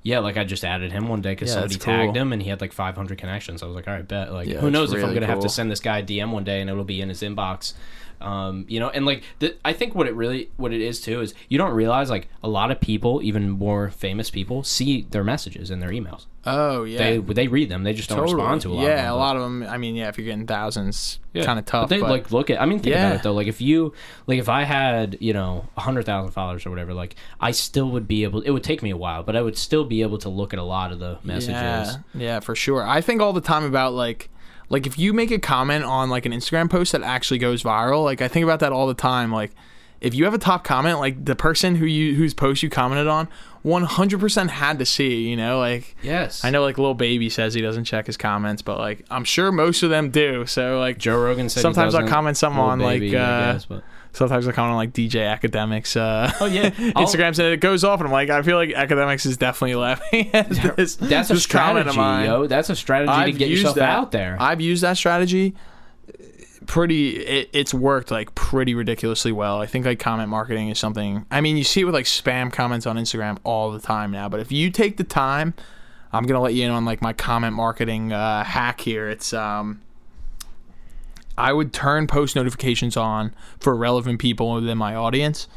yeah, like I just added him one day because Yeah, somebody that's tagged cool. him and he had like 500 connections. I was like, all right, bet. Like, Yeah, who knows if I'm really gonna have to cool. send this guy a DM one day and it'll be in his inbox. Um, you know, and like the, I think what it really what it is too is you don't realize like a lot of people, even more famous people, see their messages in their emails. oh yeah, They they read them. They just don't respond to a lot. yeah, of them, Yeah, a lot of them. I mean, yeah, if you're getting thousands, kind of tough. But they but- like look at. I mean, think Yeah. about it though. Like if you, like if I had, you know, a hundred thousand followers or whatever, like I still would be able. It would take me a while, but I would still be able to look at a lot of the messages. Yeah, yeah, for sure. I think all the time about like like if you make a comment on like an Instagram post that actually goes viral, like I think about that all the time. Like if you have a top comment, like the person who you whose post you commented on, 100% had to see, you know, like Yes. I know like Lil Baby says he doesn't check his comments, but like I'm sure most of them do. So like Joe Rogan said. Sometimes I'll comment something on, like, baby, I uh, guess, but- sometimes I comment on like DJ Akademiks uh Oh yeah, Instagrams and it goes off and I'm like I feel like Akademiks is definitely laughing at this That's a this comment of strategy, yo. That's a strategy to get yourself that. out there. I've used that strategy pretty it, it's worked like pretty ridiculously well. I think like comment marketing is something I mean you see it with like spam comments on Instagram all the time now, but if you take the time I'm going to let you in on like my comment marketing uh, hack here. It's um I would turn post notifications on for relevant people within my audience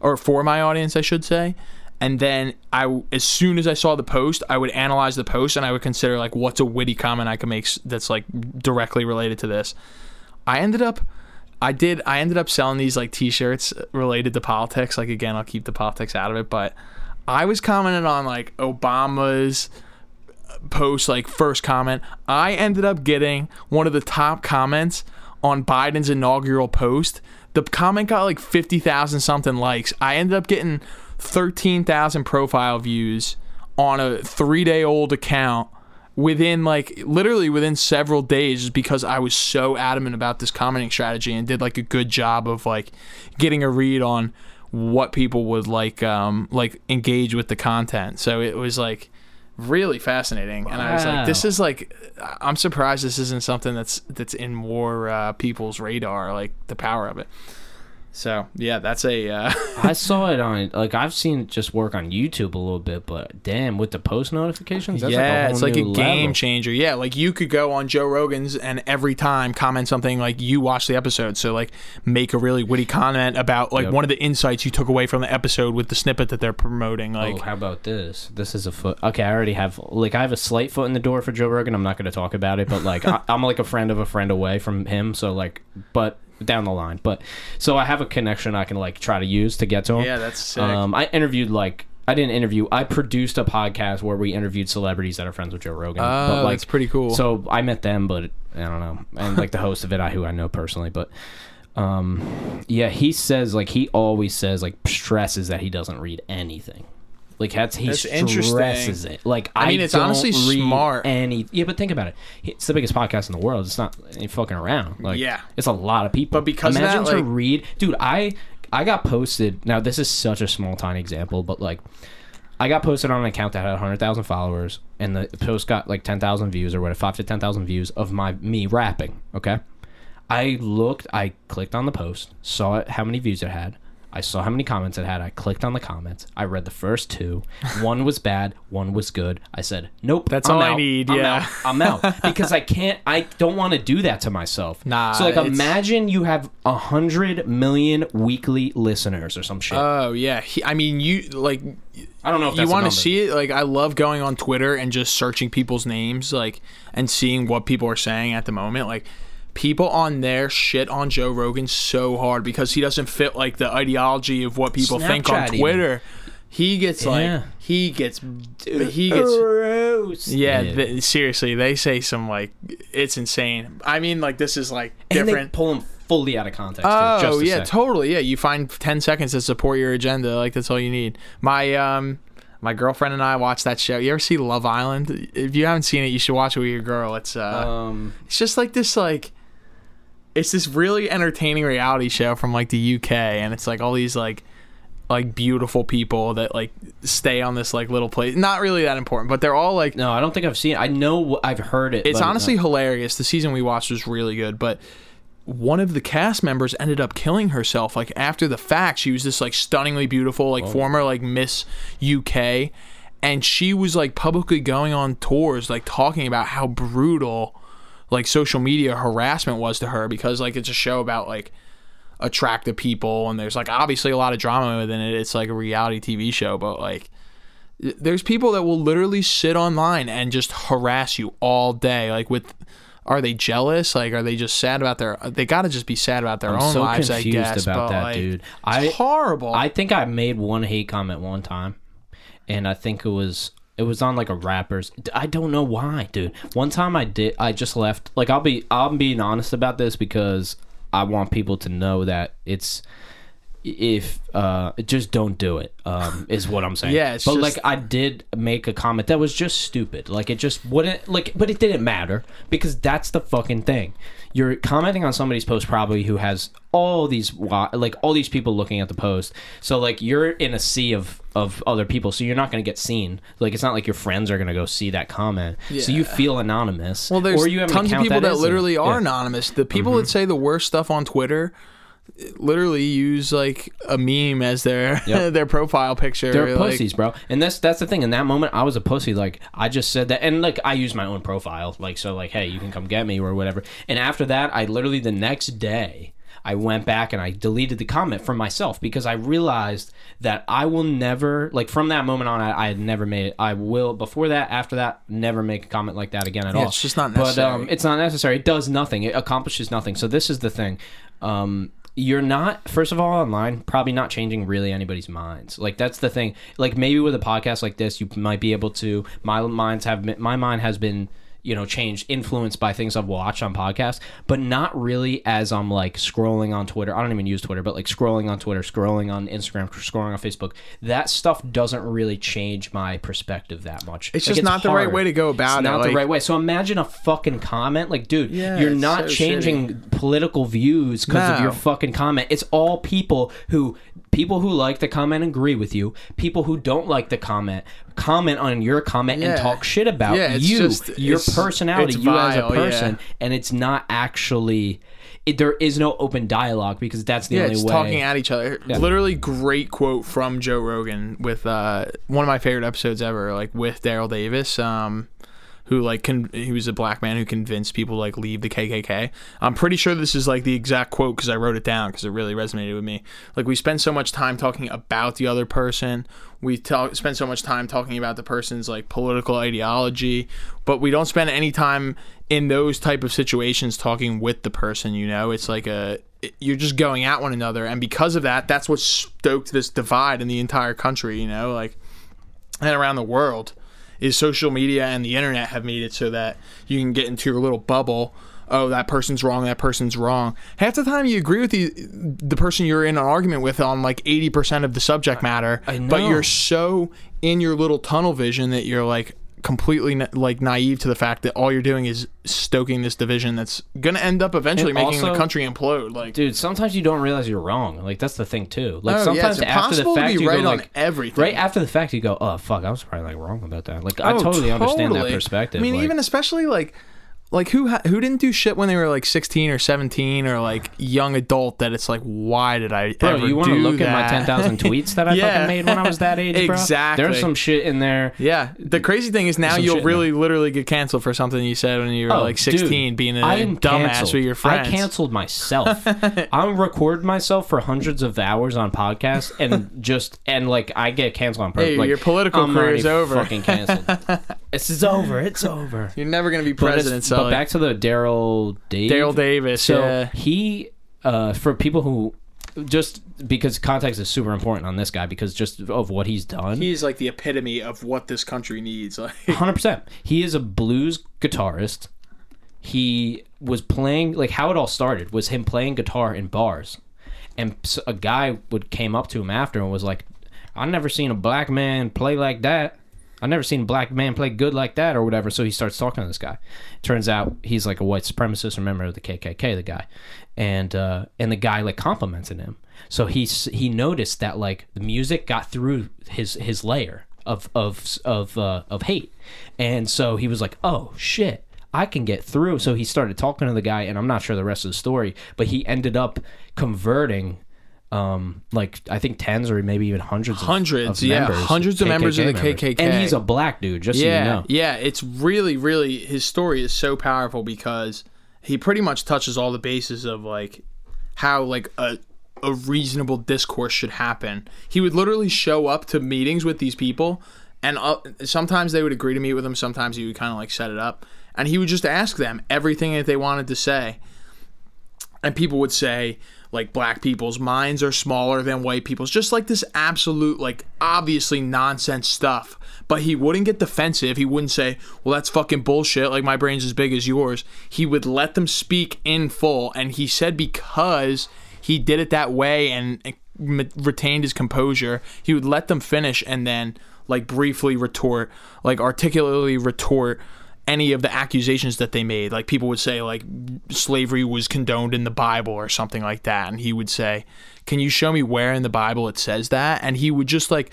or for my audience I should say. And then I, as soon as I saw the post, I would analyze the post and I would consider like what's a witty comment I can make that's like directly related to this. I ended up, I did, I ended up selling these like T-shirts related to politics. Like again, I'll keep the politics out of it, but I was commenting on like Obama's uh, post, like first comment. I ended up getting one of the top comments on Biden's inaugural post. The comment got like 50,000 something likes. I ended up getting 13,000 profile views on a three day old account within like literally within several days just because I was so adamant about this commenting strategy and did like a good job of like getting a read on what people would like um like engage with the content. So it was like really fascinating and I was like this is like I'm surprised this isn't something that's that's in more uh, people's radar like the power of it. So yeah, that's a uh, I saw it on like I've seen it just work on YouTube a little bit, but damn, with the post notifications, that's yeah, like a it's like a new game changer. Yeah, like you could go on Joe Rogan's and every time comment something like you watched the episode. So like make a really witty comment about like Yep. one of the insights you took away from the episode with the snippet that they're promoting. Like oh, how about this? This is a foot. Okay, I already have like I have a slight foot in the door for Joe Rogan. I'm not going to talk about it, but like I, I'm like a friend of a friend away from him. So like, but down the line. But so I have a connection I can like try to use to get to him. yeah, that's sick. Um, I interviewed like I didn't interview. I produced a podcast where we interviewed celebrities that are friends with Joe Rogan. oh, but like, that's pretty cool. so I met them, but I don't know, and like the host of it, I who I know personally, but um, yeah, he says like he always says like stresses that he doesn't read anything. Like that's he That's stresses it. Like I I, mean, it's honestly smart. Any yeah, but think about it. It's the biggest podcast in the world. It's not ain't fucking around. Like Yeah. it's a lot of people. But because of that, imagine to like- read, dude. I I got posted. Now this is such a small tiny example, but like. I got posted on an account that had 100,000 followers, and the post got like 10,000 views or whatever, five to 10,000 views of my me rapping. Okay, I looked, I clicked on the post, saw it, how many views it had. I saw how many comments it had. I clicked on the comments. I read the first two. One was bad. One was good. I said, "Nope, That's I'm all I need, I'm yeah. out. I'm out because I can't. I don't want to do that to myself. Nah, So like, it's- imagine you have a hundred million weekly listeners or some shit. oh yeah, he, I mean you like I don't know if you want to see it like i love going on twitter and just searching people's names like and seeing what people are saying at the moment like people on there shit on joe rogan so hard because he doesn't fit like the ideology of what people think on Snapchat even. twitter he gets Yeah. like he gets he gets Gross. yeah, th- seriously they say some like it's insane i mean like this is like and different they pull them fully out of context. too, Oh just yeah, say. totally. Yeah, you find ten seconds to support your agenda. Like that's all you need. My um, my girlfriend and I watched that show. You ever see Love Island? If you haven't seen it, you should watch it with your girl. It's uh, um, it's just like this like, it's this really entertaining reality show from like the UK, and it's like all these like like beautiful people that like stay on this like little place. Not really that important, but they're all like no, I don't think I've seen. it. I know I've heard it. it's uh, honestly hilarious. The season we watched was really good, but one of the cast members ended up killing herself like after the fact. She was this like stunningly beautiful like former like Miss UK and she was like publicly going on tours like talking about how brutal like social media harassment was to her because like it's a show about like attractive people and there's like obviously a lot of drama within it. It's like a reality TV show, but like there's people that will literally sit online and just harass you all day like with are they jealous like are they just sad about their they got to just be sad about their I'm own so lives i guess about but, that, like, dude. it's I horrible I think I made one hate comment one time, and I think it was it was on like a rapper's. I don't know why, dude. One time I did. I just left. Like I'll be I'm being honest about this because I want people to know that it's if uh just don't do it um is what i'm saying. Yeah, it's but just- like i did make a comment that was just stupid. Like it just wouldn't like but it didn't matter because that's the fucking thing. You're commenting on somebody's post probably who has all these like all these people looking at the post. So like you're in a sea of of other people so you're not going to get seen. Like it's not like your friends are going to go see that comment. So you feel anonymous well there's or you have tons of people that, isn't. literally are Yeah. Mm-hmm. anonymous. The people that say the worst stuff on twitter literally use like a meme as their Yep. their profile picture They're like, pussies, bro. And that's that's the thing. In that moment, I was a pussy. Like I just said that, and like I use my own profile. Like so, like hey, you can come get me or whatever. And after that, I literally the next day. I went back and I deleted the comment from myself because I realized that I will never like from that moment on I, I had never made it. I will before that after that never make a comment like that again at Yeah, all. it's just not But um, necessary. it's not necessary. It does nothing. It accomplishes nothing. So this is the thing. Um, you're not first of all online probably not changing really anybody's minds. Like that's the thing. Like maybe with a podcast like this you might be able to my minds have my mind has been you know changed influenced by things i've watched on podcasts but not really as i'm like scrolling on twitter. I don't even use twitter but like scrolling on twitter scrolling on instagram scrolling on facebook that stuff doesn't really change my perspective that much. It's Like, just not the right way to go about it's it, not the right way. So imagine a fucking comment. Like dude Yeah, you're not so changing political views because of your fucking comment. It's all people who people who like the comment agree with you. People who don't like the comment comment on your comment and talk shit about Yeah, you, just- your personality, you as a vile, yeah. person, and it's not actually. It, there is no open dialogue because that's the Yeah, only it's way. talking at each other. Literally, great quote from Joe Rogan with uh, one of my favorite episodes ever, like with Daryl Davis, um, who like con- he was a black man who convinced people to, like leave the KKK. I'm pretty sure this is like the exact quote because I wrote it down because it really resonated with me. Like we spend so much time talking about the other person. We talk spend so much time talking about the person's like political ideology, but we don't spend any time in those type of situations talking with the person. You know, it's like a you're just going at one another, and because of that, that's what stoked this divide in the entire country. You know, like and around the world is social media and the internet have made it so that you can get into your little bubble oh that person's wrong that person's wrong half the time you agree with the the person you're in an argument with on like 80% of the subject matter I but know. you're so in your little tunnel vision that you're like completely na- like naive to the fact that all you're doing is stoking this division that's gonna end up eventually And making the country implode like Dude, sometimes you don't realize you're wrong. Like that's the thing too. Like Oh, sometimes it's after the to fact be you right go on like everything. Right after the fact you go, "Oh fuck, I was probably like wrong about that." Like I Oh, totally understand that perspective. I mean, like, even especially like, like who ha- who didn't do shit when they were like sixteen or seventeen or like young adult that it's like, why did I Bro, ever you want to look at my 10,000 tweets that I Yeah. fucking made when I was that age, bro? Exactly. There's some shit in there. Yeah, the crazy thing is now you'll really literally get canceled for something you said when you were Oh, like sixteen, dude, being a dumbass canceled. with your friends. I canceled myself. I recorded myself for hundreds of hours on podcasts and just and like I get canceled on purpose. Hey, like, your political I'm career's already over. Fucking canceled. This is over. It's over. You're never gonna be But, it's- president, but back to the Daryl Dave. Daryl Davis. So yeah. he, uh, for people who, just because context is super important on this guy because just of what he's done. He's like the epitome of what this country needs. Like, Hundred percent. He is a blues guitarist. He was playing like how it all started was him playing guitar in bars, and a guy would came up to him after and was like, "I never seen a black man play like that. I never seen a black man play good like that or whatever." So he starts talking to this guy. Turns out he's like a white supremacist or member of the KKK. The guy, and uh, and the guy like complimented him. So he he noticed that like the music got through his his layer of of of uh, of hate, and so he was like, "Oh shit." I can get through. So he started talking to the guy, and I'm not sure the rest of the story, but he ended up converting, um, like I think tens or maybe even hundreds, of- Hundreds, of, yeah, members, hundreds of members of the members. KKK. and he's a black dude. Just yeah, so you know, yeah. It's really, really his story is so powerful because he pretty much touches all the bases of like how like a a reasonable discourse should happen. He would literally show up to meetings with these people, and uh, sometimes they would agree to meet with him. Sometimes he would kind of like set it up, and he would just ask them everything that they wanted to say and people would say like black people's minds are smaller than white people's. Just like this absolute like obviously nonsense stuff. But he wouldn't get defensive. He wouldn't say well that's fucking bullshit. Like my brain's as big as yours. He would let them speak in full and he said because he did it that way and retained his composure he would let them finish and then like briefly retort like articulately retort any of the accusations that they made. Like people would say like slavery was condoned in the Bible or something like that, and he would say, "Can you show me where in the Bible it says that?" And he would just like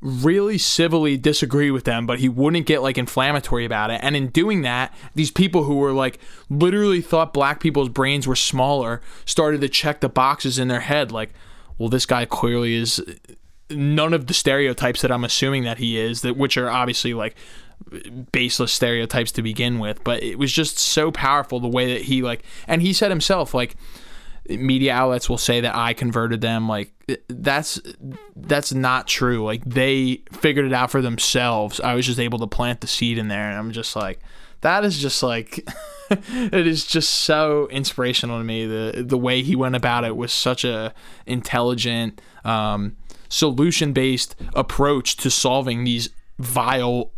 really civilly disagree with them, but he wouldn't get like inflammatory about it. And in doing that, these people who were like literally thought black people's brains were smaller started to check the boxes in their head like, well, this guy clearly is none of the stereotypes that I'm assuming that he is, that which are obviously like baseless stereotypes to begin with, but it was just so powerful the way that he like and he said himself like media outlets will say that I converted them like that's that's not true. Like they figured it out for themselves. I was just able to plant the seed in there and I'm just like that is just like it is just so inspirational to me the the way he went about it was such a intelligent um solution based approach to solving these vile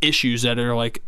issues that are like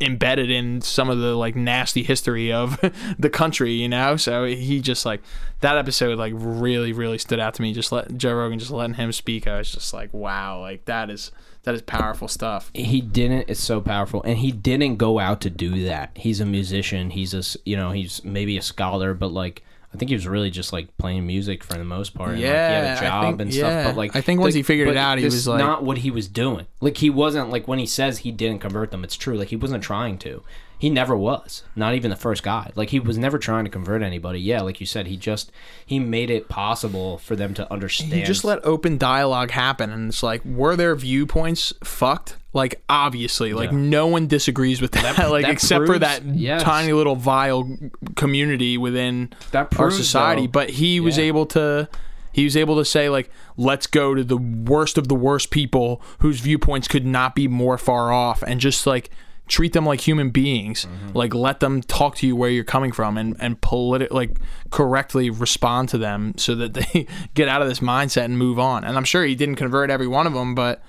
embedded in some of the like nasty history of the country, you know. So he just like that episode like really really stood out to me. Just let Joe Rogan just letting him speak. I was just like, wow, like that is that is powerful stuff. he didn't. It's so powerful, and he didn't go out to do that. He's a musician. He's a you know he's maybe a scholar, but like I think he was really just like playing music for the most part. and, like, Yeah, he had a job think- and yeah. stuff. But like, I think once the- he figured it out, he this was like- not what he was doing. Like he wasn't like when he says he didn't convert them. It's true. Like he wasn't trying to. He never was. Not even the first guy. Like he was never trying to convert anybody. Yeah, like you said, he just he made it possible for them to understand. He just let open dialogue happen, and it's like, were their viewpoints fucked? Like, obviously, like Yeah. no one disagrees with that, like that except for that yes. tiny little vile community within That our society. though- but he was Yeah. able to. He was able to say like, let's go to the worst of the worst people whose viewpoints could not be more far off, and just like treat them like human beings. Mm-hmm. Like let them talk to you where you're coming from, and and politi- like correctly respond to them so that they get out of this mindset and move on. And I'm sure he didn't convert every one of them, but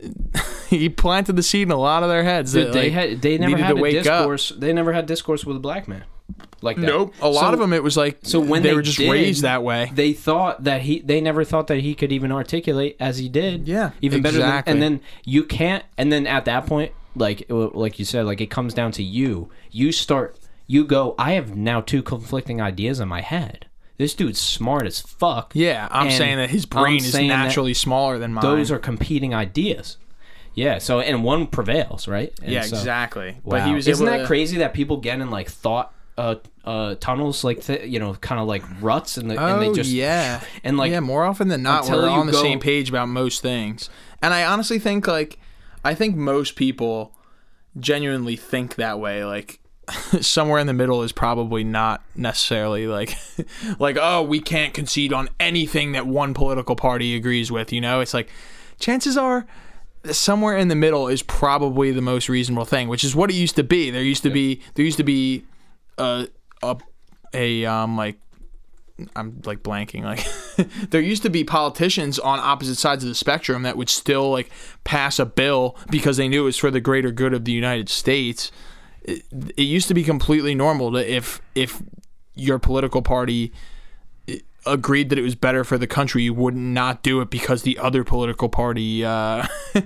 he planted the seed in a lot of their heads. Dude, that, they like, had they never needed had to a wake up. discourse. They never had discourse with a black man like that. Nope. A lot So- of them, it was like So when they, they were just did, raised that way. They thought that he. They never thought that he could even articulate as he did. Yeah, even better. Than, and then you can't. And then at that point, like like you said, like it comes down to you. You start. You go. I have now two conflicting ideas in my head. This dude's smart as fuck. Yeah, I'm saying that his I'm brain is naturally smaller than mine. Those are competing ideas. Yeah. So and one prevails, right? And yeah, so- exactly. Wow. But he was Isn't that to, crazy that people get in like thought uh uh tunnels like th- you know kind of like ruts and, the, and they Oh, just yeah, and like yeah, more often than not, we're on the go- same page about most things. And I honestly think like, I think most people genuinely think that way. Like, somewhere in the middle is probably not necessarily like, like oh, we can't concede on anything that one political party agrees with. You know, it's like chances are. Somewhere in the middle is probably the most reasonable thing, which is what it used to be. There used to be there used to be a a, a um like I'm like blanking. Like there used to be politicians on opposite sides of the spectrum that would still like pass a bill because they knew it was for the greater good of the United States. It, it used to be completely normal to if if your political party agreed that it was better for the country, you would not do it because the other political party uh,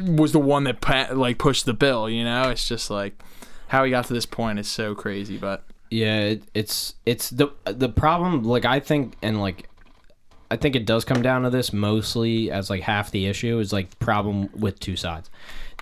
was the one that pa- like pushed the bill. You know, it's just like how we got to this point is so crazy, but. Yeah it, it's it's the the problem like i think and like i think it does come down to this mostly as like half the issue is like problem with two sides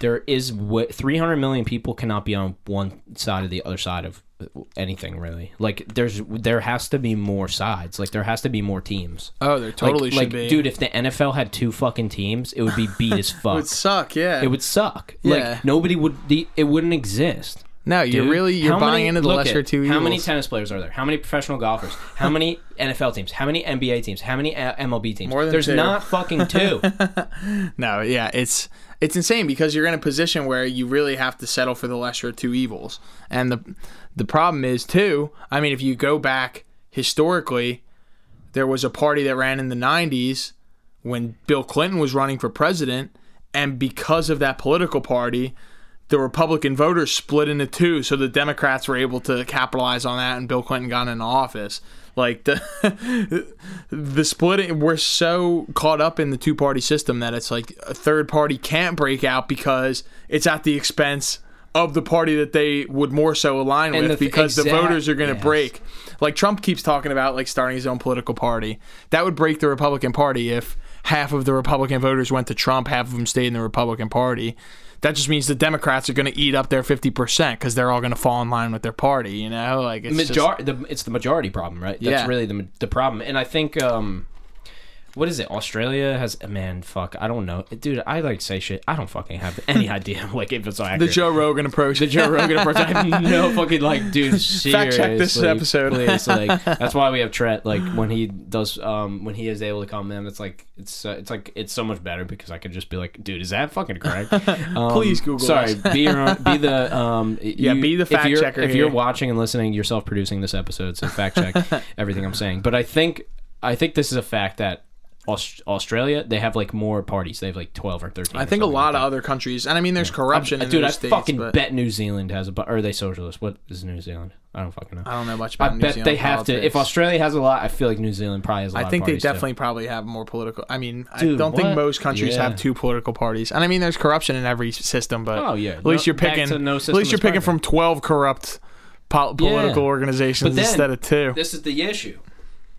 there is w- 300 million people cannot be on one side or the other side of uh, anything really like there's there has to be more sides like there has to be more teams Oh, there totally like, should like, be. dude if the nfl had two fucking teams it would be beat as fuck. it would suck, yeah. it would suck Yeah. like nobody would the it wouldn't exist no, you're dude. really you're How buying many- into the lesser at, two evils. How many tennis players are there? How many professional golfers? How many NFL teams? How many NBA teams? How many uh, MLB teams? More than There's two. not fucking two. no, yeah, it's it's insane because you're in a position where you really have to settle for the lesser of two evils. And the the problem is too, I mean if you go back historically, there was a party that ran in the 90s when Bill Clinton was running for president and because of that political party, the Republican voters split into two, so the Democrats were able to capitalize on that, and Bill Clinton got into office. Like the the splitting, we're so caught up in the two party system that it's like a third party can't break out because it's at the expense of the party that they would more so align And with the- because the voters are going to yes. break. Like Trump keeps talking about like starting his own political party. That would break the Republican Party if half of the Republican voters went to Trump, half of them stayed in the Republican Party. That just means the Democrats are going to eat up their 50% because they're all going to fall in line with their party, you know? Like it's just, the, it's the majority problem, right? That's Yeah. really the the problem. And I think um what is it? Australia has a man, fuck, I don't know. Dude, I like say shit. I don't fucking have any idea like if it's accurate. the Joe Rogan approach. the Joe Rogan approach. I have no fucking like, dude. Fact check this episode. please. Like that's why we have Tret. Like when he does, um, when he is able to come in, it's like it's uh, it's like it's so much better because I could just be like, dude, is that fucking correct? Um, Please Google Sorry, us. be your be the um. Yeah, be the fact you're- checker If you're watching and listening, you're self producing this episode, so fact check everything I'm saying. But I think I think this is a fact that. Aus- Australia, they have like more parties. They have like twelve or thirteen. I or think a lot like of other countries, and I mean, there's corruption I- in dude, I states, fucking but bet New Zealand has a. bu- are they socialist? What is New Zealand? I don't fucking know. I don't know much I about New bet Zealand they have to. If. Australia has a lot, I feel like New Zealand probably has a lot. I think they parties, too. definitely probably have more political. I mean, I don't think most countries Yeah. have two political parties. And I mean, there's corruption in every system, but Oh yeah. at least No- you're picking. no at least you're picking perfect. from twelve corrupt pol- political Yeah. organizations then- instead of two. This is the issue.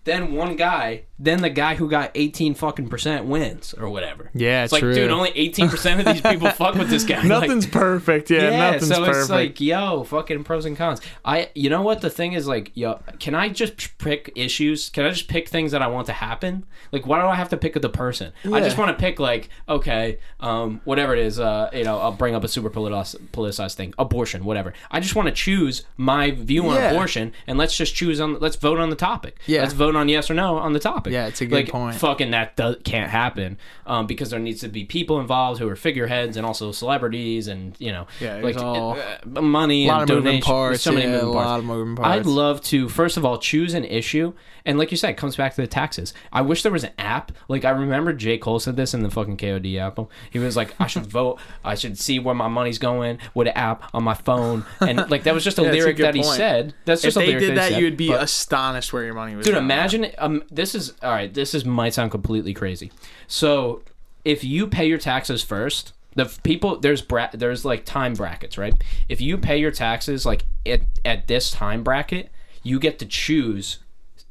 Then one guy, then the guy who got 18 fucking percent wins or whatever. Yeah, It's like, dude, only 18 percent of these people fuck with this guy. Like, Nothing's perfect. Yeah, yeah, nothing's so perfect. it's like, yo, fucking pros and cons. I, you know what the thing is like, yo, can I just pick issues? Can I just pick things that I want to happen? Like, why do I have to pick the person? I just want to pick like, okay, um, whatever it is, uh, you know, I'll bring up a super politicized, politicized thing, abortion, whatever. I just want to choose my view on Yeah. abortion, and let's just choose on, let's vote on the topic. Yeah. let's vote on yes or no on the topic. Yeah, it's a good like, point. Fucking that does, can't happen, um, because there needs to be people involved who are figureheads and also celebrities and you know, Yeah, like all- uh, money a lot and moving parts. So many yeah, moving a lot of moving parts. I'd love to first of all choose an issue, and like you said, it comes back to the taxes. I wish there was an app. Like I remember J Cole said this in the fucking KOD album. He was like, I should vote. I should see where my money's going with an app on my phone, and like that was just a Yeah, a lyric good that he point. said. That's if just a they lyric did he that, said, you'd be but- astonished where your money was. Dude, imagine um this is all right, this is might sound completely crazy. So, if you pay your taxes first, the people there's bra- there's like time brackets, right? If you pay your taxes like at at this time bracket, you get to choose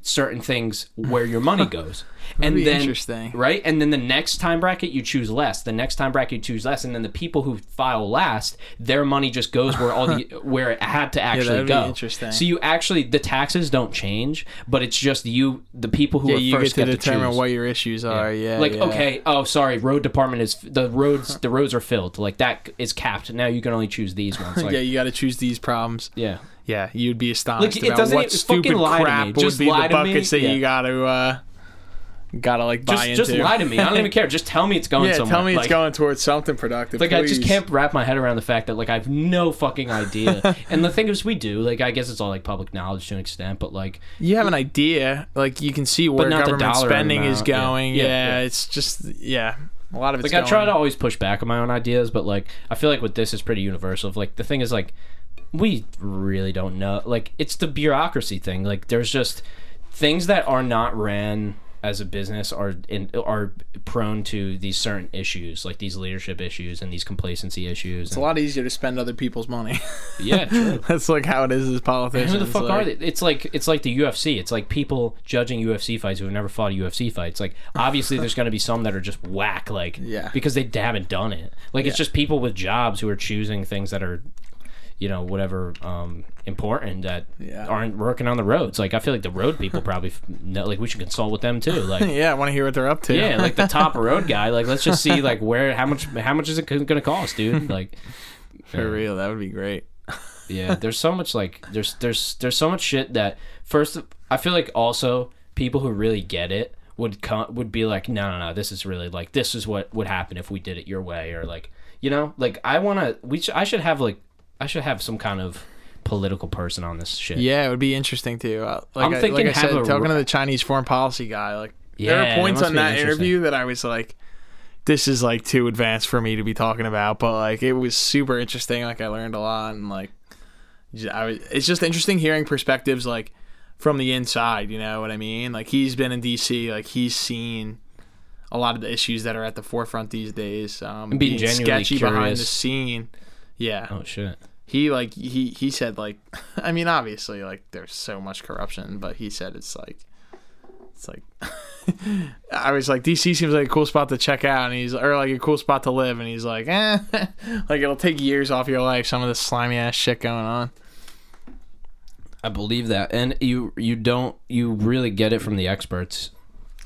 certain things where your money goes. and then interesting. right? And then the next time bracket you choose less. The next time bracket you choose less, and then the people who file last, their money just goes where all the where it had to actually be go. interesting. So you actually the taxes don't change, but it's just you the people who Yeah, are you get to get determine choose. what your issues are. Yeah, like yeah. okay, oh sorry, road department is the roads the roads are filled. Like that is capped. Now you can only choose these ones. Like, yeah, you got to choose these problems. yeah. Yeah, you'd be astonished Look, it about doesn't what stupid fucking lie to crap would Just be lie the buckets that Yeah. you got to uh, gotta like buy Just into. just lie to me. I don't even care. Just tell me it's going yeah, somewhere. tell me Like- it's going towards something productive. Like I just can't wrap my head around the fact that like I have no fucking idea. and the thing is, we do. Like I guess it's all like public knowledge to an extent, but like You have an idea, like you can see where government spending is amount, yeah. going. Yeah, Yeah, yeah. it's just yeah, a lot of it's like I try to always push back on my own ideas, but like I feel like with this is pretty universal. Like the thing is like we really don't know. Like it's the bureaucracy thing. Like there's just things that are not ran as a business are in, are prone to these certain issues, like these leadership issues and these complacency issues. It's a lot easier to spend other people's money. yeah, true. That's like how it is as politicians. Who the fuck like- are they? It's like it's like the UFC. It's like people judging UFC fights who have never fought a UFC fight. It's like obviously there's going to be some that are just whack, like Yeah. because they haven't done it. Like it's just people with jobs who are choosing things that are, you know, whatever um, important that Yeah. aren't working on the roads. Like I feel like the road people probably know, like we should consult with them too. Like. Yeah, I want to hear what they're up to. Yeah, like the top road guy. Like, let's just see, like, where, how much, how much is it going to cost, dude? Like, for real, that would be great. yeah there's so much like there's there's there's so much shit that first i feel like also people who really get it would come would be like no no no this is really like this is what would happen if we did it your way or like you know like i want to we sh- i should have like i should have some kind of political person on this shit Yeah, it would be interesting too. Uh, like I'm I, thinking like I said, a talking to the Chinese foreign policy guy, like Yeah, there are points on that interview that I was like, this is like too advanced for me to be talking about, but like it was super interesting. Like I learned a lot, and like I was, it's just interesting hearing perspectives like from the inside. You know what I mean? Like he's been in DC, like he's seen a lot of the issues that are at the forefront these days. Um, And being genuinely sketchy behind the scene. Yeah, oh shit. He like he he said like i mean obviously like there's so much corruption but he said it's like it's like i was like dc seems like a cool spot to check out and he's or like a cool spot to live and he's like eh. Like it'll take years off your life some of this slimy ass shit going on. I believe that and you you don't you really get it from the experts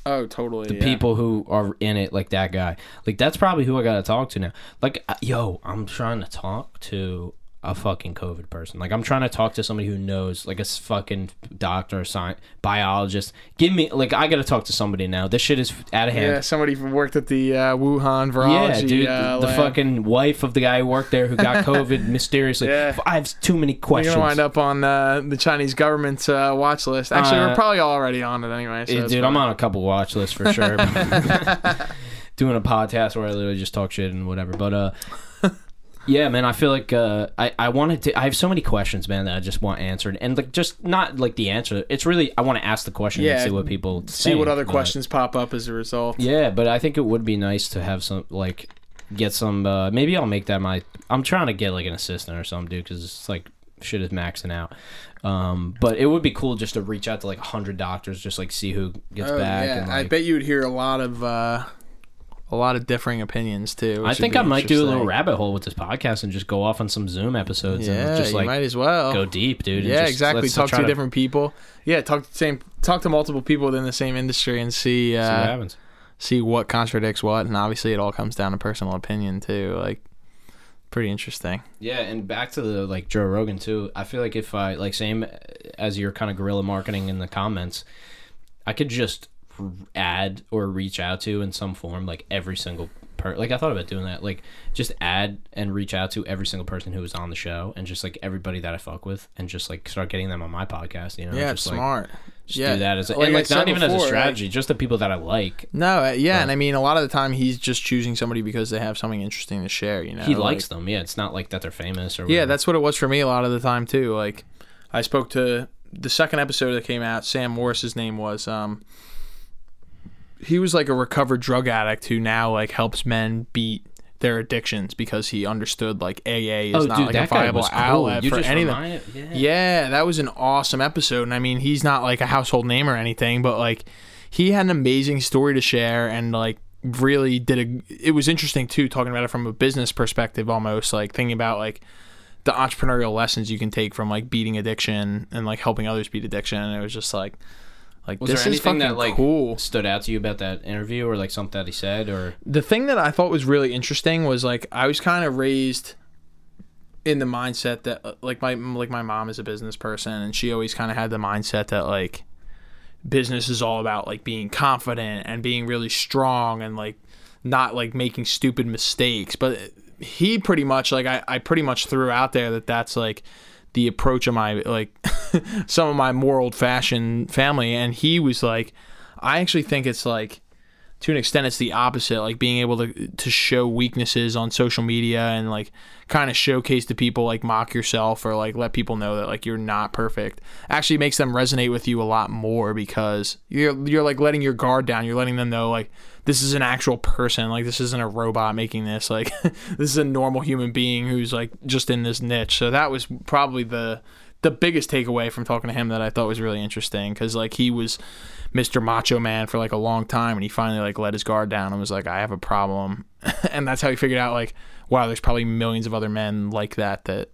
oh totally the people who are in it like that guy. Like that's probably who i gotta talk to now. Like yo i'm trying to talk to a fucking covid person like i'm trying to talk to somebody who knows like a fucking doctor science biologist give me like i gotta talk to somebody now this shit is out of hand yeah somebody who worked at the uh, wuhan yeah, dude, uh, the, fucking wife of the guy who worked there who got COVID mysteriously. Yeah. I have too many questions. you're gonna wind up on uh, the Chinese government's uh, watch list. Actually, Uh, we're probably already on it anyway. So dude, I'm on a couple watch lists for sure. Doing a podcast where I literally just talk shit and whatever. But uh yeah, man, I feel like uh I, I wanted to I have so many questions, man, that I just want answered. And like just not like the answer. It's really I want to ask the question Yeah, and see what people see what other but- questions pop up as a result. Yeah, but I think it would be nice to have some like get some uh maybe I'll make that my I'm trying to get like an assistant or something, dude, cuz it's like shit is maxing out. Um, but it would be cool just to reach out to like hundred doctors, just like see who gets Oh, back. yeah, and, I bet you would hear a lot of uh, a lot of differing opinions too. I think I might do a little rabbit hole with this podcast and just go off on some Zoom episodes Yeah, and just you like might as well. go deep, dude. and yeah, just exactly. let's Talk try to different people. Yeah, talk to same. Talk to multiple people within the same industry and see see what uh, happens. see what contradicts what. And obviously, it all comes down to personal opinion too. Like, pretty interesting. Yeah, and back to the like Joe Rogan too. I feel like if I like same as your kind of guerrilla marketing in the comments, I could just add or reach out to in some form like every single per like I thought about doing that. Like just add and reach out to every single person who was on the show and just like everybody that I fuck with and just like start getting them on my podcast, you know. yeah, just, it's like, smart. just Yeah, do that as a, like and like not even as a before, strategy, just the people that I like. No, uh, yeah, and I mean, a lot of the time he's just choosing somebody because they have something interesting to share. You know, he like- likes them. Yeah, it's not like that they're famous or Yeah, that's what it was for me a lot of the time too. Like, I spoke to the second episode that came out. Sam Morris, his name was. Um, he was like a recovered drug addict who now like helps men beat their addictions because he understood like AA is Oh, not dude, like a viable cool. outlet You for anything. yeah. Yeah, that was an awesome episode. And I mean, he's not like a household name or anything, but like he had an amazing story to share and like really did a it was interesting too talking about it from a business perspective almost like thinking about like the entrepreneurial lessons you can take from like beating addiction and like helping others beat addiction and it was just like like Was this there is anything fucking that like cool. stood out to you about that interview, or like something that he said, or the thing that I thought was really interesting was like I was kind of raised in the mindset that uh, like my like my mom is a business person and she always kind of had the mindset that like business is all about like being confident and being really strong and like not like making stupid mistakes but he pretty much like I, I pretty much threw out there that that's like the approach of my like some of my more old fashioned family and he was like i actually think it's like to an extent it's the opposite like being able to to show weaknesses on social media and like kind of showcase to people like mock yourself or like let people know that like you're not perfect actually makes them resonate with you a lot more because you're you're like letting your guard down. You're letting them know like this is an actual person. Like this isn't a robot making this. Like this is a normal human being who's like just in this niche. So that was probably the the biggest takeaway from talking to him that I thought was really interesting because like he was Mr. Macho Man for like a long time and he finally like let his guard down and was like I have a problem and that's how he figured out like wow there's probably millions of other men like that that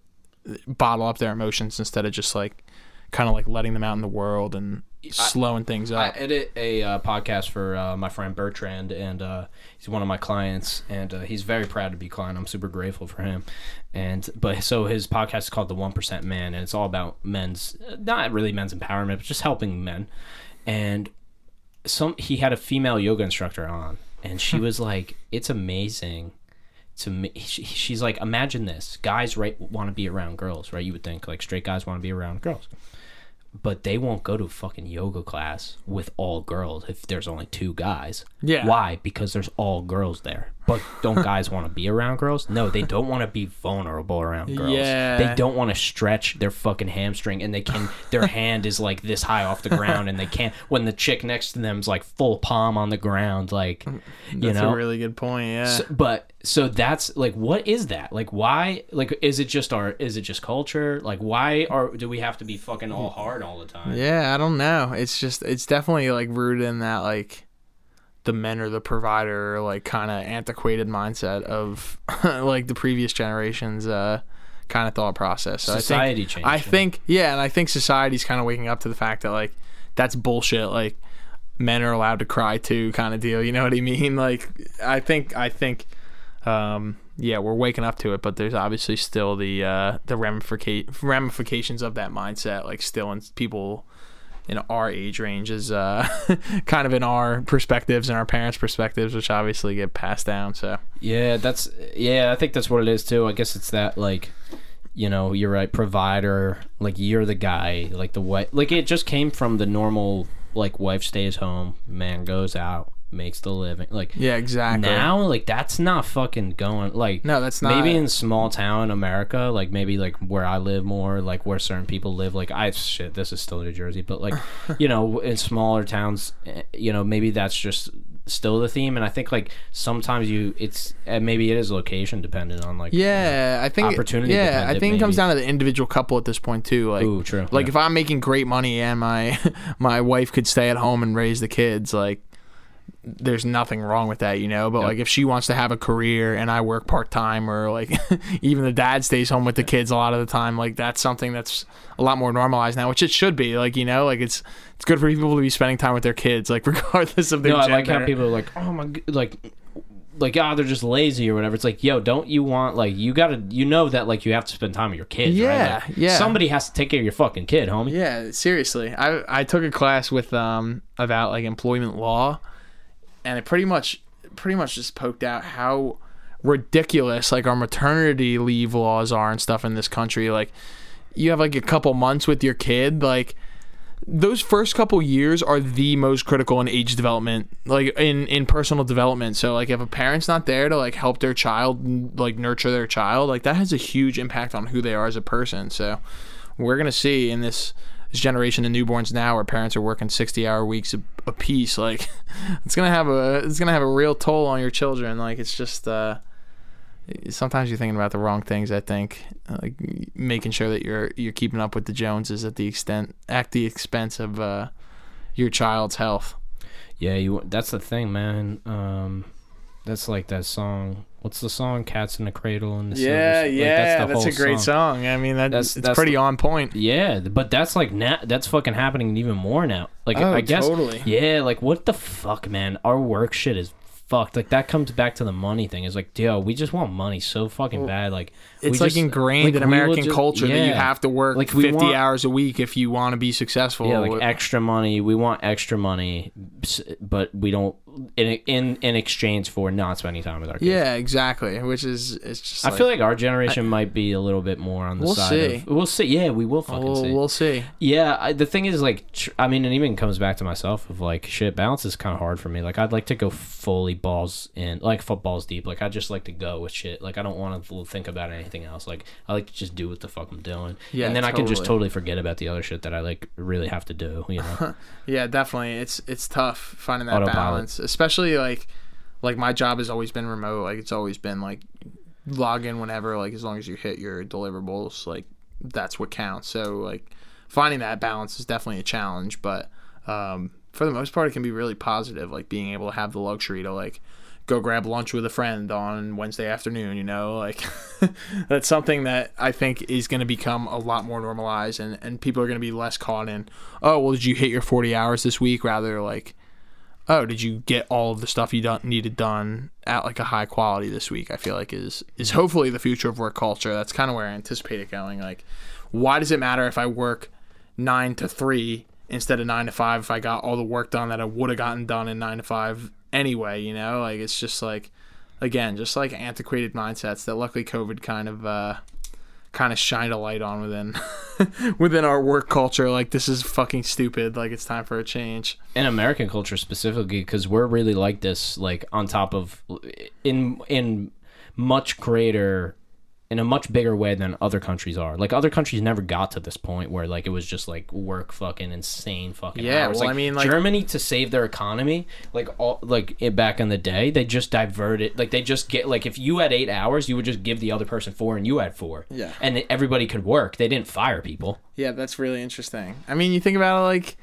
bottle up their emotions instead of just like kind of like letting them out in the world and slowing things up. I edit a uh, podcast for uh, my friend Bertrand, and uh, he's one of my clients, and uh, he's very proud to be a client. I'm super grateful for him. And but so his podcast is called The One Percent Man, and it's all about men's, not really men's empowerment, but just helping men. And some he had a female yoga instructor on, and she hmm. was like, "It's amazing." To me, she, she's like, imagine this: guys, right, want to be around girls, right? You would think like straight guys want to be around girls but they won't go to fucking yoga class with all girls if there's only two guys. Yeah. Why? Because there's all girls there. But don't guys want to be around girls? No, they don't want to be vulnerable around girls. Yeah. They don't want to stretch their fucking hamstring and they can their hand is like this high off the ground and they can't when the chick next to them's like full palm on the ground like mm, you know. That's know a really good point. Yeah. so, but so that's like what is that like why like is it just our is it just culture like why are do we have to be fucking all hard all the time Yeah, I don't know. It's just it's definitely like rooted in that like the men are the provider like kind of antiquated mindset of like the previous generations uh kind of thought process. So Society I think, changed, I think yeah, and I think society's kind of waking up to the fact that like that's bullshit like men are allowed to cry too kind of deal. You know what I mean? Like I think I think um yeah, we're waking up to it, but there's obviously still the uh, the ramifica- ramifications of that mindset, like still in people in our age range is uh, kind of in our perspectives and our parents' perspectives, which obviously get passed down. So yeah that's yeah i think that's what it is too i guess it's that like you know you're right provider like you're the guy like the wife like it just came from the normal like wife stays home man goes out makes the living like yeah, exactly. now like that's not fucking going like No, that's not- maybe in small town america like maybe like where i live more like where certain people live like i shit this is still new jersey but like you know in smaller towns eh, you know maybe that's just still the theme, and I think like sometimes you it's uh, maybe it is location dependent on like Yeah, I think Opportunity Yeah, I think it comes down to the individual couple at this point too. Like, Ooh, true. like Yeah. if I'm making great money and my my wife could stay at home and raise the kids, like there's nothing wrong with that, you know. But Yeah. like if she wants to have a career and I work part time, or like even the dad stays home with the kids a lot of the time, like that's something that's a lot more normalized now, which it should be. Like you know, like it's it's good for people to be spending time with their kids, like regardless of their no, I like how people are like, oh my, like, like ah, they're just lazy or whatever. It's like, yo, don't you want like you gotta, you know that like you have to spend time with your kids. right? Yeah, Like, yeah. Somebody has to take care of your fucking kid, homie. Yeah, seriously. I I took a class with um about like employment law and it pretty much pretty much just poked out how ridiculous like our maternity leave laws are and stuff in this country. Like you have like a couple months with your kid, like those first couple years are the most critical in age development like in in personal development so like if a parent's not there to like help their child like nurture their child like that has a huge impact on who they are as a person so we're gonna see in this this generation of newborns now where parents are working 60 hour weeks a, a piece like it's gonna have a it's gonna have a real toll on your children like it's just uh sometimes you're thinking about the wrong things i think like making sure that you're you're keeping up with the joneses at the extent at the expense of uh your child's health Yeah, you. That's the thing, man. Um, that's like that song. What's the song? "Cats in the Cradle" and the Silver yeah Like, yeah the that's, a great song. i mean that, That's- it's that's pretty the- on point Yeah, but that's like na- that's fucking happening even more now. Like Oh, I guess totally. Yeah, like what the fuck, man? Our work shit is fucked. Like that comes back to the money thing. It's like, yo, we just want money so fucking bad. Like it's like just- ingrained like, in American ju- culture that you have to work Like, 50 want- hours a week if you want to be successful. Yeah, like extra money. We want extra money, but we don't in in in exchange for not spending time with our kids. yeah, exactly. Which is it's just. I feel like our generation might be a little bit more on the We'll side see. of. We'll see. Yeah, we will fucking we'll, see. we'll see. Yeah, I, the thing is, like, tr- I mean, it even comes back to myself of like, shit, balance is kind of hard for me. Like, I'd like to go fully balls in, like, footballs deep. Like, I just like to go with shit. Like, I don't want to think about anything else. Like, I like to just do what the fuck I'm doing. Yeah, and then I can just totally. totally forget about the other shit that I like really have to do. You know? Yeah, definitely. It's it's tough finding that Autopilot. balance, especially like like my job has always been remote. Like it's always been like log in whenever, like as long as you hit your deliverables, like that's what counts. So like finding that balance is definitely a challenge, but um, for the most part, it can be really positive. Like being able to have the luxury to like go grab lunch with a friend on Wednesday afternoon. You know, like that's something that I think is going to become a lot more normalized, and and people are going to be less caught in. Oh, well, did you hit your forty hours this week? Rather like. Oh, did you get all of the stuff you done, needed done at like a high quality this week? I feel like is is hopefully the future of work culture. That's kind of where I anticipate it going. Like, why does it matter if I work nine to three instead of nine to five if I got all the work done that I would have gotten done in nine to five anyway? You know, like it's just like again, just like antiquated mindsets that luckily COVID kind of uh, kind of shined a light on within within our work culture. Like this is fucking stupid. Like it's time for a change. in American culture specifically, because we're really like this. Like, on top of in in much greater. In a much bigger way than other countries are. Like other countries never got to this point where like it was just like work fucking insane fucking Yeah, hours. well, like, I mean, like- Germany to save their economy, like all like it, back in the day, they just diverted. Like they just get like if you had eight hours, you would just give the other person four, and you had four. Yeah. and everybody could work. They didn't fire people. Yeah, that's really interesting. I mean, you think about it like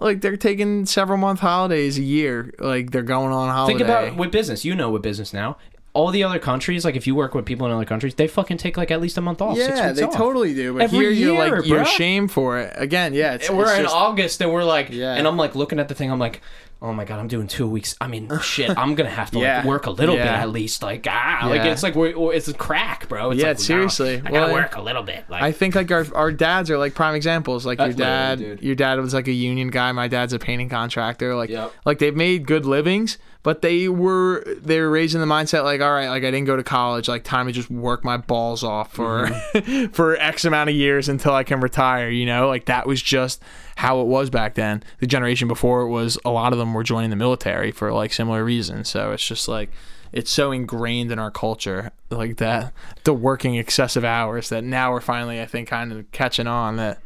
like they're taking several month holidays a year. Like they're going on holiday. Think about with business. You know, with business now, all the other countries, like if you work with people in other countries, they fucking take like at least a month off. six yeah, weeks they off. totally do. But Every here you're year, like you're bruh. ashamed for it. Again, yeah, it's, we're it's in just- August and we're like, Yeah. and I'm like looking at the thing. I'm like, oh my god, I'm doing two weeks. I mean, shit, I'm gonna have to Yeah. like work a little bit at least. Like ah, like it's like it's a crack, bro. It's Yeah, like, no, seriously. I gotta Well, work a little bit. Like I think like our our dads are like prime examples. Like your dad, your dad was like a union guy. My dad's a painting contractor. Like Yep. like they've made good livings, but they were they were raised in the mindset like, all right, like I didn't go to college. Like time to just work my balls off for Mm-hmm. for X amount of years until I can retire. You know, like that was just how it was back then. The generation before it was a lot of them were joining the military for like similar reasons. So it's just like it's so ingrained in our culture like that the working excessive hours that now we're finally I think kind of catching on that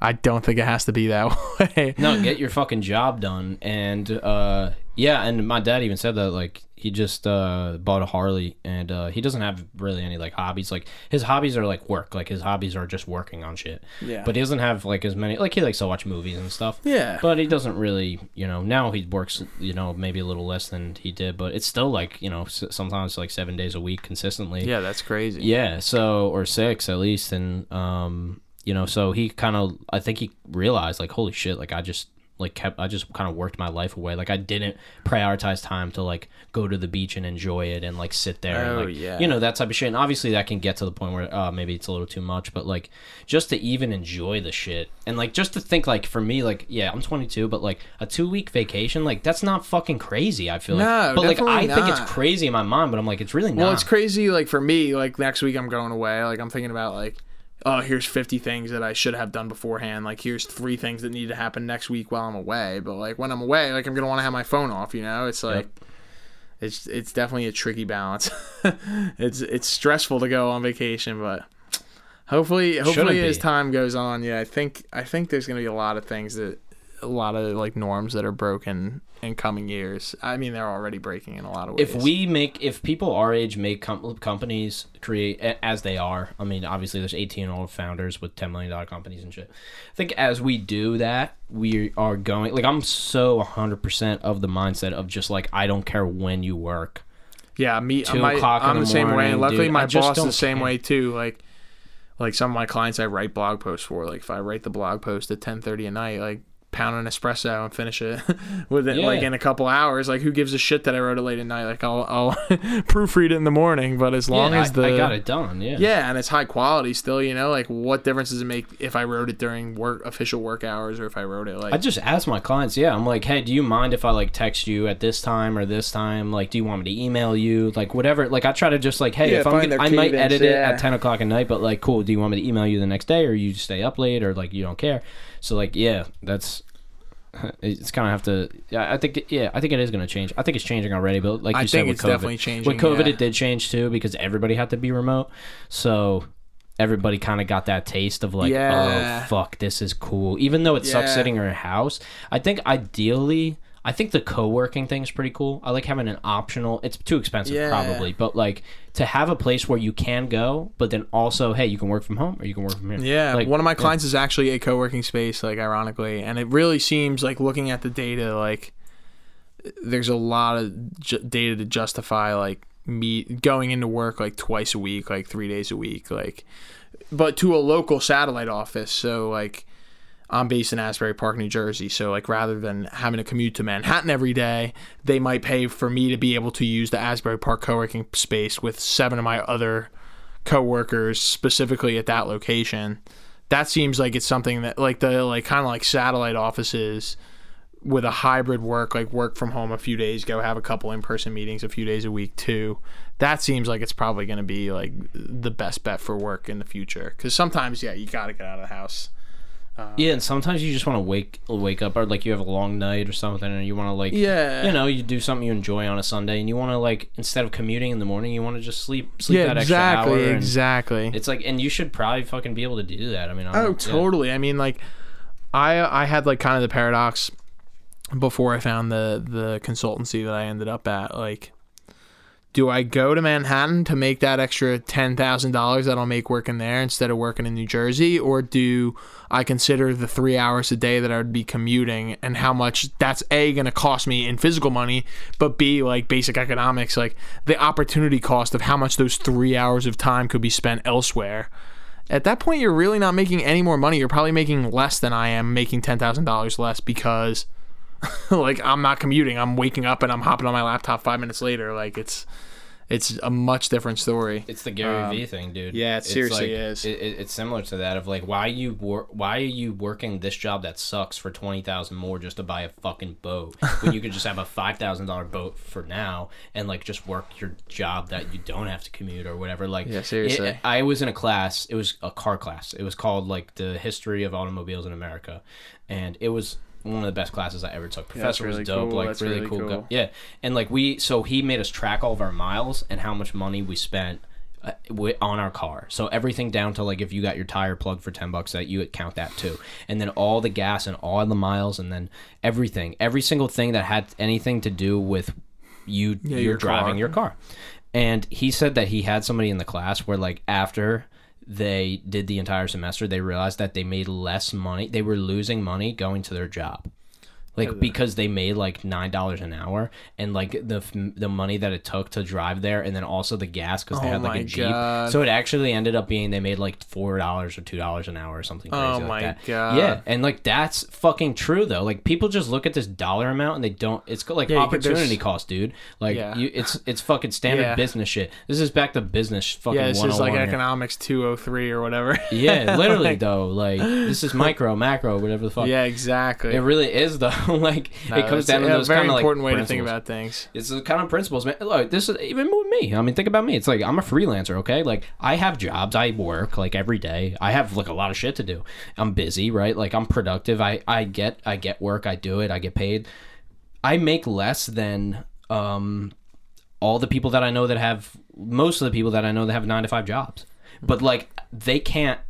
I don't think it has to be that way. no, get your fucking job done, and uh, Yeah, and my dad even said that like he just uh, bought a Harley and uh, he doesn't have really any like hobbies. Like his hobbies are like work. Like his hobbies are just working on shit. Yeah. But he doesn't have like as many. Like he likes to watch movies and stuff. Yeah. But he doesn't really, you know. Now he works, you know, maybe a little less than he did, but it's still like you know sometimes like seven days a week consistently. yeah, that's crazy. Yeah, so or six at least, and um, you know, so he kind of, I think he realized like, holy shit, like I just like kept, I just kind of worked my life away. Like I didn't prioritize time to like go to the beach and enjoy it and like sit there, and, Oh, like, yeah. you know, that type of shit. And obviously that can get to the point where uh, maybe it's a little too much, but like just to even enjoy the shit and like just to think like for me, like yeah, I'm 22, but like a two week vacation, like that's not fucking crazy. I feel like, No, but like I definitely think it's crazy in my mind, but I'm like it's really not. Well, it's crazy. Like for me, like next week I'm going away. Like I'm thinking about like, oh, here's 50 things that I should have done beforehand. Like here's three things that need to happen next week while I'm away. But like when I'm away, like I'm gonna want to have my phone off. You know, it's like. It's, it's definitely a tricky balance. it's it's stressful to go on vacation, but hopefully hopefully as time goes on, yeah, I think I think there's gonna be a lot of things that a lot of like norms that are broken in coming years. I mean, they're already breaking in a lot of ways. if we make if people our age make com- companies create as they are i mean obviously there's 18 year old founders with 10 million dollar companies and shit i think as we do that we are going like i'm so 100% of the mindset of just like i don't care when you work Yeah, me. Uh, Two my, o'clock I'm the the same way. morning, And luckily, dude. my just boss is the same care. way too. Like, like some of my clients, I write blog posts for. Like, if I write the blog post at 10:30 at night, like pound an espresso and finish it within like in a couple hours. Like, who gives a shit that I wrote it late at night? Like, I'll I'll proofread it in the morning. But as long yeah, as the I, I got it done yeah yeah, and it's high quality still. You know, like what difference does it make if I wrote it during work official work hours or if I wrote it like I just ask my clients, yeah. I'm like, hey, do you mind if I like text you at this time or this time? Like, do you want me to email you? Like, whatever. Like, I try to just like, hey, Yeah, if I'm, gonna, I might cadence, edit it at ten o'clock at night, but like, cool. Do you want me to email you the next day, or you stay up late, or like you don't care? So like, yeah, that's. It's kind of have to. Yeah, I think. Yeah, I think it is going to change. I think it's changing already, but like you I said, think with COVID, changing. with COVID, yeah. it did change too because everybody had to be remote. So everybody kind of got that taste of like, oh, Yeah. oh fuck, this is cool. Even though it sucks sitting in your house, I think ideally, I think the co-working thing is pretty cool. I like having an optional. It's too expensive Yeah. probably, but like to have a place where you can go, but then also, hey, you can work from home or you can work from here. Yeah, Like, one of my yeah. clients is actually a co-working space, like ironically, and it really seems like looking at the data, like there's a lot of ju- data to justify like me going into work like twice a week, like three days a week, like, but to a local satellite office. So like, I'm based in Asbury Park, New Jersey. So like, rather than having to commute to Manhattan every day, they might pay for me to be able to use the Asbury Park co-working space with seven of my other co-workers specifically at that location that seems like it's something that like the like kind of like satellite offices with a hybrid work like work from home a few days go have a couple in-person meetings a few days a week too that seems like it's probably going to be like the best bet for work in the future because sometimes yeah you gotta get out of the house Um, yeah, and sometimes you just want to wake wake up or like you have a long night or something, and you want to like yeah you know you do something you enjoy on a Sunday, and you want to like instead of commuting in the morning, you want to just sleep sleep yeah that extra exactly hour. and- exactly It's like, and you should probably fucking be able to do that. I mean, I Oh, don't- yeah. totally. I mean, like, I I had like kind of the paradox before I found the the consultancy that I ended up at. Like, do I go to Manhattan to make that extra ten thousand dollars that I'll make working there instead of working in New Jersey, or do I consider the three hours a day that I would be commuting and how much that's a going to cost me in physical money, but b like basic economics, like the opportunity cost of how much those three hours of time could be spent elsewhere? At that point you're really not making any more money. You're probably making less than i am making $10000 less because like i'm not commuting. I'm waking up and i'm hopping on my laptop five minutes later. Like it's it's a much different story It's the Gary Um, Vee thing, dude. yeah, it seriously like- is. It, it- it's similar to that of like why you wor- why are you working this job that sucks for twenty thousand more just to buy a fucking boat when you could just have a five thousand dollar boat for now and like just work your job that you don't have to commute or whatever. Like Yeah, seriously. it- I was in a class. It was a car class. It was called like the history of automobiles in America, and it was one of the best classes I ever took. Professor really was dope, cool. like That's really, really cool. cool. Yeah, and like we, so he made us track all of our miles and how much money we spent uh, on our car. So everything down to like if you got your tire plugged for 10 bucks that you would count that too. And then all the gas and all the miles and then everything. Every single thing that had anything to do with you you're your driving car. your car. And he said that he had somebody in the class where like after they did the entire semester they realized that they made less money. They were losing money going to their job like because they made like nine dollars an hour and like the the money that it took to drive there and then also the gas because they Oh had like a jeep God. so it actually ended up being they made like four dollars or two dollars an hour or something oh crazy Oh like my that. God. yeah and like that's fucking true though like people just look at this dollar amount and they don't it's like Yeah, could- opportunity cost dude like Yeah. you it's it's fucking standard Yeah. business shit this is back to business fucking Yeah, this is like here. Oh economics 203 or whatever. yeah literally though like this is micro macro whatever the fuck yeah, exactly. it really is though like No, it comes down to those very kind of like important way to think about things. It's the kind of principles, man. Look, this is even with me. I mean, think about me. It's like I'm a freelancer, okay? Like I have jobs, I work like every day. I have like a lot of shit to do. I'm busy, right? Like I'm productive. I I get I get work. I do it. I get paid. I make less than um all the people that I know that have most of the people that I know that have nine to five jobs. But like they can't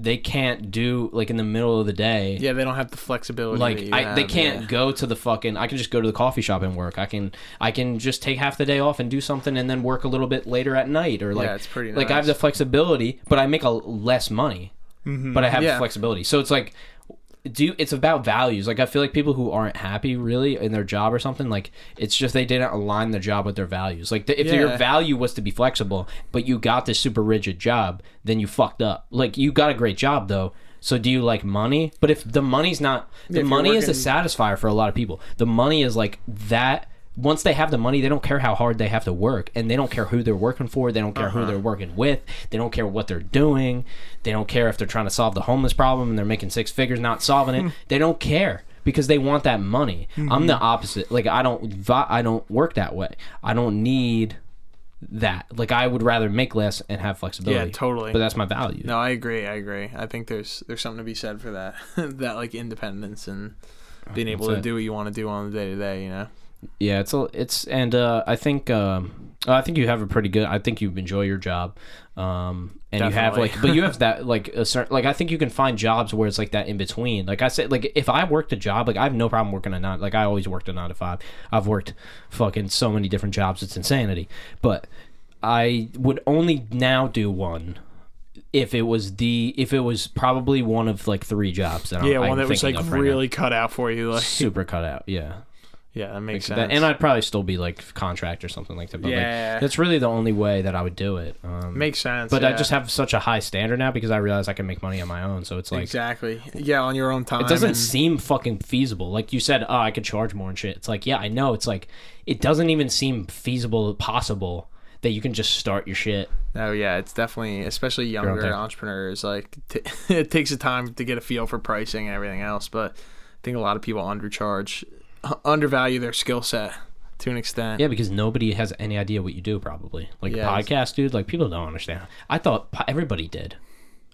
they can't do like in the middle of the day Yeah, they don't have the flexibility. like I, they can't yeah. go to the fucking i can just go to the coffee shop and work i can i can just take half the day off and do something and then work a little bit later at night or like it's pretty like i have the flexibility but i make a less money but i have Mm-hmm. Yeah. flexibility so it's like do it's about values. Like i feel like people who aren't happy really in their job or something like it's just they didn't align their job with their values. Like the, if your value was to be flexible but you got this super rigid job then you fucked up. Like you got a great job though. So do you like money? But if the money's not the If money is a working- satisfier for a lot of people. The money is like that once they have the money they don't care how hard they have to work and they don't care who they're working for they don't care Uh-huh. who they're working with they don't care what they're doing they don't care if they're trying to solve the homeless problem and they're making six figures not solving it they don't care because they want that money i'm the opposite like i don't i don't work that way i don't need that like i would rather make less and have flexibility Yeah, totally. but that's my value No, I agree. I agree. I think there's there's something to be said for that. that like independence and being able That's to it. do what you want to do on the day to day. You know. Yeah, it's a, it's and uh, I think um, I think you have a pretty good. I think you enjoy your job, um, and you have like, but you have that like a certain like I think you can find jobs where it's like that in between. Like I said, like if I worked a job, like I have no problem working a nine. Like I always worked a nine to five. I've worked fucking so many different jobs. It's insanity. But I would only now do one. If it was the, if it was probably one of like three jobs that Yeah, I'm, one I'm that was like right now. really cut out for you. Like, super cut out. Yeah, yeah, that makes that- sense. and I'd probably still be like contract or something like that. But Yeah. like, that's really the only way that I would do it. Um, makes sense. but I just have such a high standard now because I realize I can make money on my own. So it's like exactly. Yeah, on your own time. it doesn't and- seem fucking feasible. Like you said, oh, I could charge more and shit. It's like yeah, I know. It's like it doesn't even seem feasible, possible that you can just start your shit. Oh yeah, it's definitely especially younger entrepreneurs. Like t- it takes a time to get a feel for pricing and everything else. But I think a lot of people undercharge, undervalue their skill set to an extent. Yeah, because nobody has any idea what you do. Probably like Yeah, it's- podcast, dude. Like people don't understand. I thought po- everybody did.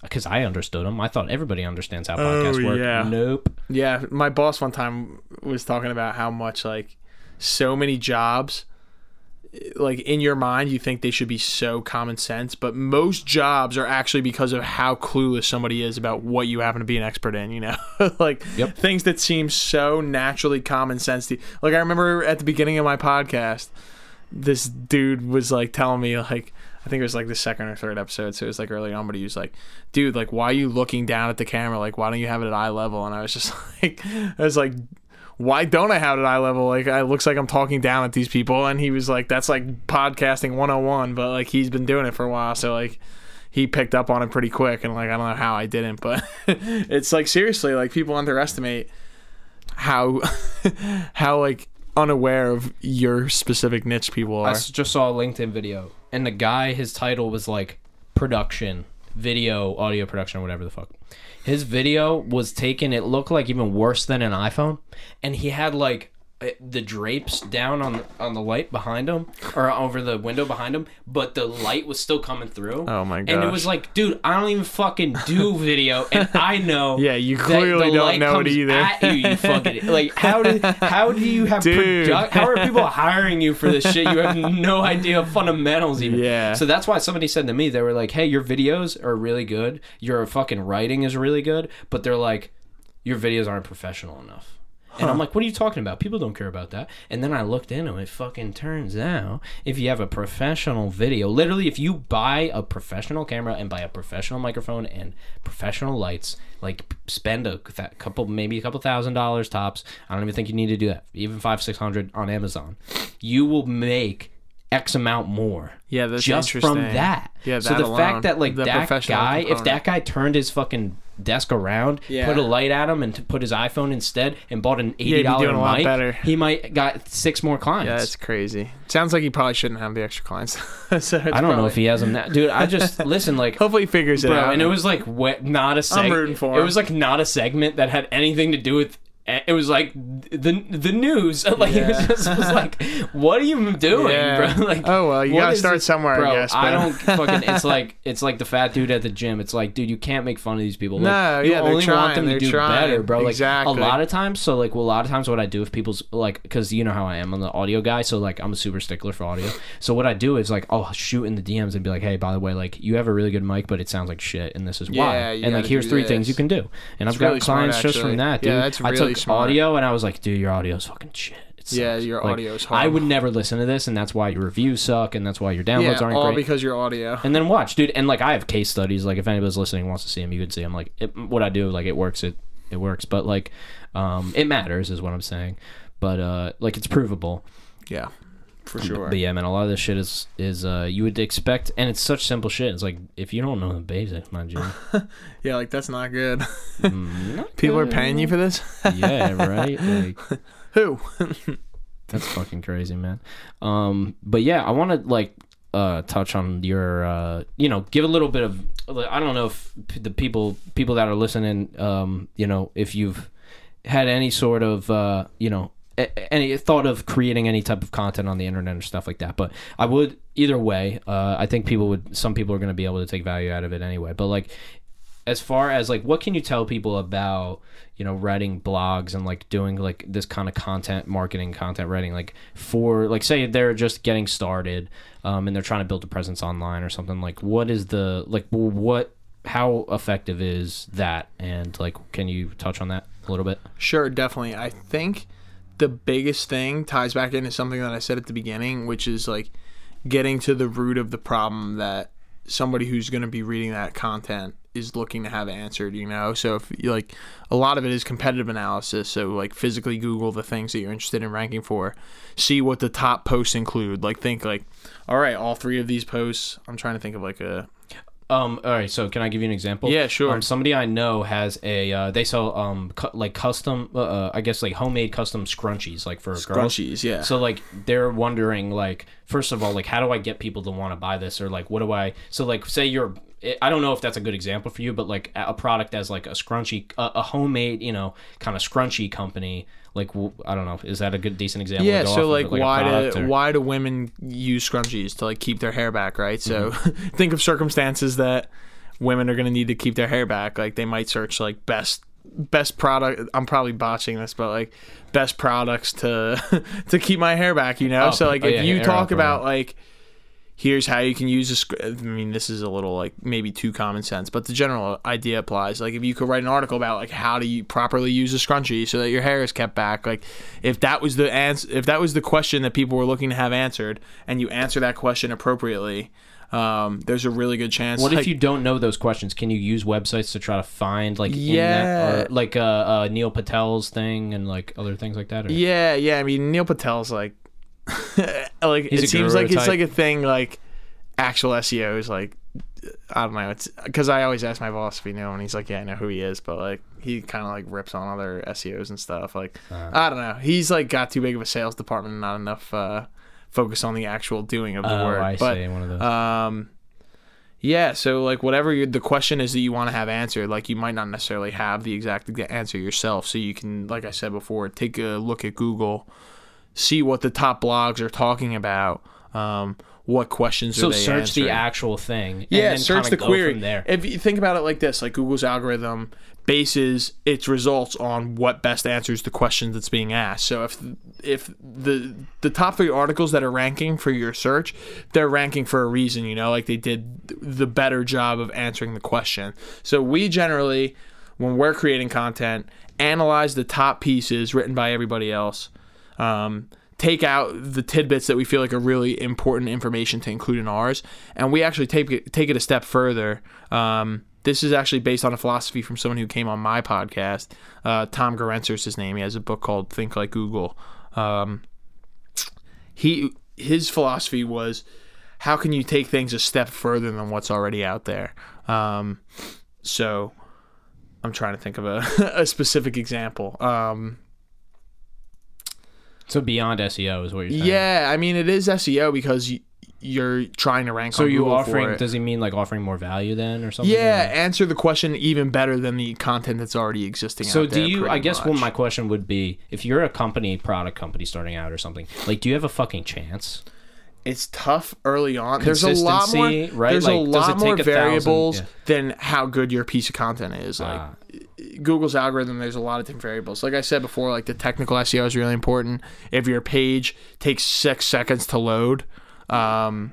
Because I understood them. I thought everybody understands how oh, podcasts work. Oh, yeah. Nope. Yeah, my boss one time was talking about how much like so many jobs like in your mind you think they should be so common sense, but most jobs are actually because of how clueless somebody is about what you happen to be an expert in, you know? like Yep. things that seem so naturally common sense to Like I remember at the beginning of my podcast this dude was like telling me like I think it was like the second or third episode, so it was like early on, but he was like, dude, like why are you looking down at the camera? Like why don't you have it at eye level? And I was just like I was like why don't I have it at eye level? Like it looks like I'm talking down at these people and he was like, That's like podcasting one oh one, but like he's been doing it for a while, so like he picked up on it pretty quick and like I don't know how I didn't, but it's like seriously, like people underestimate how how like unaware of your specific niche people I are. s- just saw a LinkedIn video, and the guy, his title was like production, video, audio production, or whatever the fuck. His video was taken. It looked like even worse than an iPhone, and he had like Uh, the drapes down on the, on the light behind him or over the window behind him, but the light was still coming through. Oh my god! And it was like, dude, I don't even fucking do video, and I know. Yeah, you clearly don't know it either. At you, you fucking like how do how do you have produ- how are people hiring you for this shit? You have no idea of fundamentals even. Yeah. So that's why somebody said to me, they were like, "Hey, your videos are really good. Your fucking writing is really good, but they're like, your videos aren't professional enough." And I'm like, what are you talking about? People don't care about that. And then I looked into it. Fucking turns out, if you have a professional video, literally, if you buy a professional camera and buy a professional microphone and professional lights, like spend a couple, maybe a couple thousand dollars tops. I don't even think you need to do that. Even five, six hundred on Amazon, you will make X amount more Yeah, that's just from that. Yeah, so the alone, fact that like that guy, if that guy turned his fucking desk around, Yeah. put a light at him, and put his iPhone instead, and bought an eighty dollar dollar doing a lot mic, better. he might got six more clients. Yeah, that's crazy. Sounds like he probably shouldn't have the extra clients. so I don't know if he has them now, dude. I just listen like. Hopefully he figures it Bro, out. and it was like what, not a segment. rooting for It was like not a segment that had anything to do with. It was like the the news. Like it was Yeah. just was like, what are you doing, Yeah. bro? Like, Oh, well, you gotta start this- somewhere, I bro. guess, I don't fucking. It's like it's like the fat dude at the gym. It's like, dude, you can't make fun of these people. Like, No, you yeah, they're want trying, them to they're do trying. better, bro. Like Exactly. a lot of times. So like, well, a lot of times, what I do if people's like, because you know how I am. I'm the audio guy, so like, I'm a super stickler for audio. So what I do is like, I'll shoot in the DMs and be like, hey, by the way, like, you have a really good mic, but it sounds like shit, and this is why. Yeah, you and like, here's do three things you can do. And I've It's got really smart, clients just from that, dude. Yeah, that's I really took smart. audio and I was like, dude, your audio's fucking shit. It Yeah, sucks. your Like, audio's hard. I would never listen to this, and that's why your reviews suck, and that's why your downloads yeah, aren't all great. because your audio. And then watch, dude. And like I have case studies. Like if anybody's listening and wants to see them, you can see them. Like it, what I do, like it works. It it works. But like, um, it matters is what I'm saying. But uh, like it's provable. Yeah, for sure. But yeah, man, a lot of this shit is is uh you would expect, and it's such simple shit. It's like if you don't know the basics, my G, Yeah, like that's not good. mm, not People are paying you for this. Yeah, right. Like Who? That's fucking crazy, man. Um, but yeah, I want to like uh touch on your uh you know give a little bit of I don't know if the people people that are listening um you know if you've had any sort of uh you know any thought of creating any type of content on the internet or stuff like that but i would either way uh i think people would some people are going to be able to take value out of it anyway but like as far as like what can you tell people about you know writing blogs and like doing like this kind of content marketing content writing like for like say they're just getting started um, and they're trying to build a presence online or something like what is the like what how effective is that and like can you touch on that a little bit Sure, definitely. I think the biggest thing ties back into something that I said at the beginning, which is like getting to the root of the problem that somebody who's going to be reading that content is looking to have answered, you know? So if you like a lot of it is competitive analysis, so like physically Google the things that you're interested in ranking for, see what the top posts include, like think like all right, all three of these posts, I'm trying to think of like a Um. All right. So can I give you an example? Yeah, sure. Um, somebody I know has a. Uh, they sell um cu- like custom. Uh, uh, I guess like homemade custom scrunchies like for girls. scrunchies, yeah. So like they're wondering like first of all like how do I get people to want to buy this or like what do I so like say you're I don't know if that's a good example for you but like a product as like a scrunchy a, a homemade you know kind of scrunchy company like I don't know is that a good decent example? Yeah, so like, of, a why do or- why do women use scrunchies to like keep their hair back, right? So Mm-hmm. think of circumstances that women are going to need to keep their hair back. Like they might search like best best product. I'm probably botching this, but like best products to to keep my hair back. You know, Oh, so like oh, if yeah, you talk about like here's how you can use a sc- I mean this is a little like maybe too common sense but the general idea applies like if you could write an article about like how do you properly use a scrunchie so that your hair is kept back like if that was the answer if that was the question that people were looking to have answered and you answer that question appropriately um, there's a really good chance What like, if you don't know those questions? Can you use websites to try to find like in Yeah. that, or like uh, uh, Neil Patel's thing and like other things like that? Or? Yeah, yeah. I mean, Neil Patel's like, like He's it seems like it's like a thing. Like actual SEO is like, I don't know. It's because I always ask my boss if he knew, and he's like, yeah, I know who he is, but like he kind of like rips on other SEOs and stuff. Like Uh. I don't know. He's like got too big of a sales department, and not enough uh, focus on the actual doing of the Oh, work. I but see. One of those. um, Yeah, so like whatever the question is that you want to have answered, like you might not necessarily have the exact answer yourself. So you can, like I said before, take a look at Google, see what the top blogs are talking about. Um, what questions So are they search answering. the actual thing. and yeah search the query from there. if you think about it like this like google's algorithm bases its results on what best answers the question that's being asked so if if the the top three articles that are ranking for your search they're ranking for a reason you know like they did the better job of answering the question so we generally when we're creating content analyze the top pieces written by everybody else um, take out the tidbits that we feel like are really important information to include in ours, and we actually take it take it a step further. Um, this is actually based on a philosophy from someone who came on my podcast. Uh, Tom Gorenzer is his name. He has a book called Think Like Google. Um, he his philosophy was how can you take things a step further than what's already out there. Um, so I'm trying to think of a, a specific example. Um, So beyond SEO is what you're saying. Yeah, I mean it is SEO because you're trying to rank. So on you Google offering? For it. Does he mean like offering more value then, or something? yeah, answer the question even better than the content that's already existing. So do you? I guess much. what my question would be: if you're a company, product company starting out or something, like, do you have a fucking chance? it's tough early on. There's a lot more. Right? There's a Like, does it lot more a variables yeah. than how good your piece of content is. Like Ah. Google's algorithm, there's a lot of different variables. Like I said before, like the technical SEO is really important. If your page takes six seconds to load, um,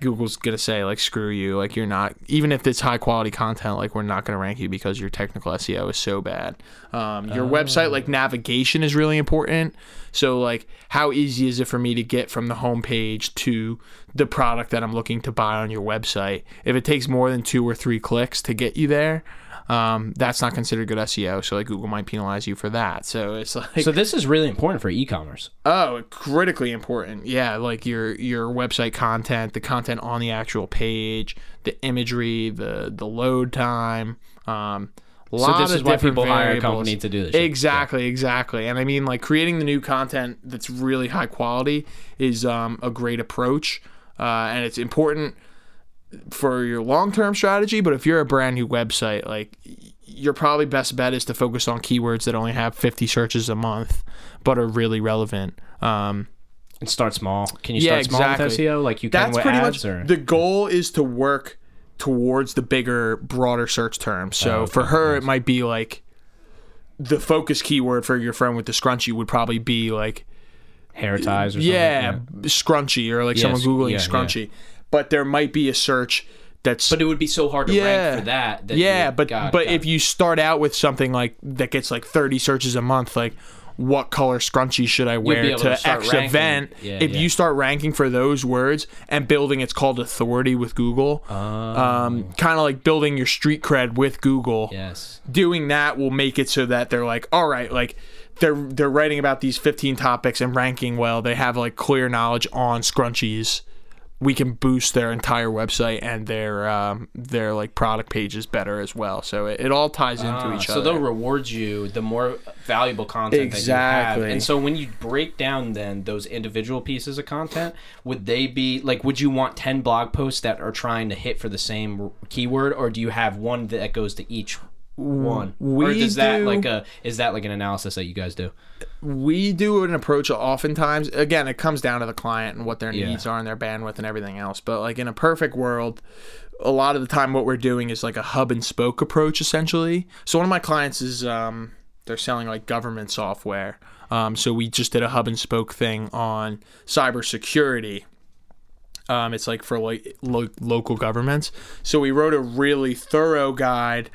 Google's gonna say like screw you. Like you're not even if it's high quality content, like we're not gonna rank you because your technical SEO is so bad. Um, your website like navigation is really important. So like how easy is it for me to get from the home page to the product that I'm looking to buy on your website? If it takes more than two or three clicks to get you there, um, that's not considered good SEO. So like Google might penalize you for that. So it's like So this is really important for e-commerce. Oh, critically important. Yeah, like your your website content, the content on the actual page, the imagery, the the load time. Um, a So this of is why people hire a company to do this. shit. Exactly, exactly. And I mean, like creating the new content that's really high quality is um, a great approach, uh, and it's important for your long term strategy. But if you're a brand new website, like your probably best bet is to focus on keywords that only have 50 searches a month, but are really relevant. Um, And start small. Can you Yeah, start small with. SEO like you can that's with pretty ads? much or? the goal is to work towards the bigger, broader search terms. So Oh, okay, for her, it might be like the focus keyword for your friend with the scrunchie would probably be like hair ties or yeah, something. scrunchy or like Yeah, someone googling yeah, scrunchy. But there might be a search that's But it would be so hard to Yeah. rank for that. that yeah, would- but but if you start out with something like that gets like 30 searches a month, like what color scrunchie should I wear to to X ranking. event? Yeah, if yeah. you start ranking for those words and building, it's called authority with Google. Oh. Um, kind of like building your street cred with Google. yes. Doing that will make it so that they're like, all right, like they're they're writing about these 15 topics and ranking well. They have like clear knowledge on scrunchies. We can boost their entire website and their um, their like product pages better as well. So it, it all ties into Ah, each so other. So they'll reward you the more valuable content that you Exactly. have. And so when you break down then those individual pieces of content, would they be like would you want 10 blog posts that are trying to hit for the same keyword or do you have one that goes to each one? or we does that do- like a is that like an analysis that you guys do? we do an approach oftentimes again it comes down to the client and what their Yeah. needs are and their bandwidth and everything else but like in a perfect world a lot of the time what we're doing is like a hub and spoke approach essentially so one of my clients is um they're selling like government software um so we just did a hub and spoke thing on cybersecurity um, it's like for like lo- local governments. So we wrote a really thorough guide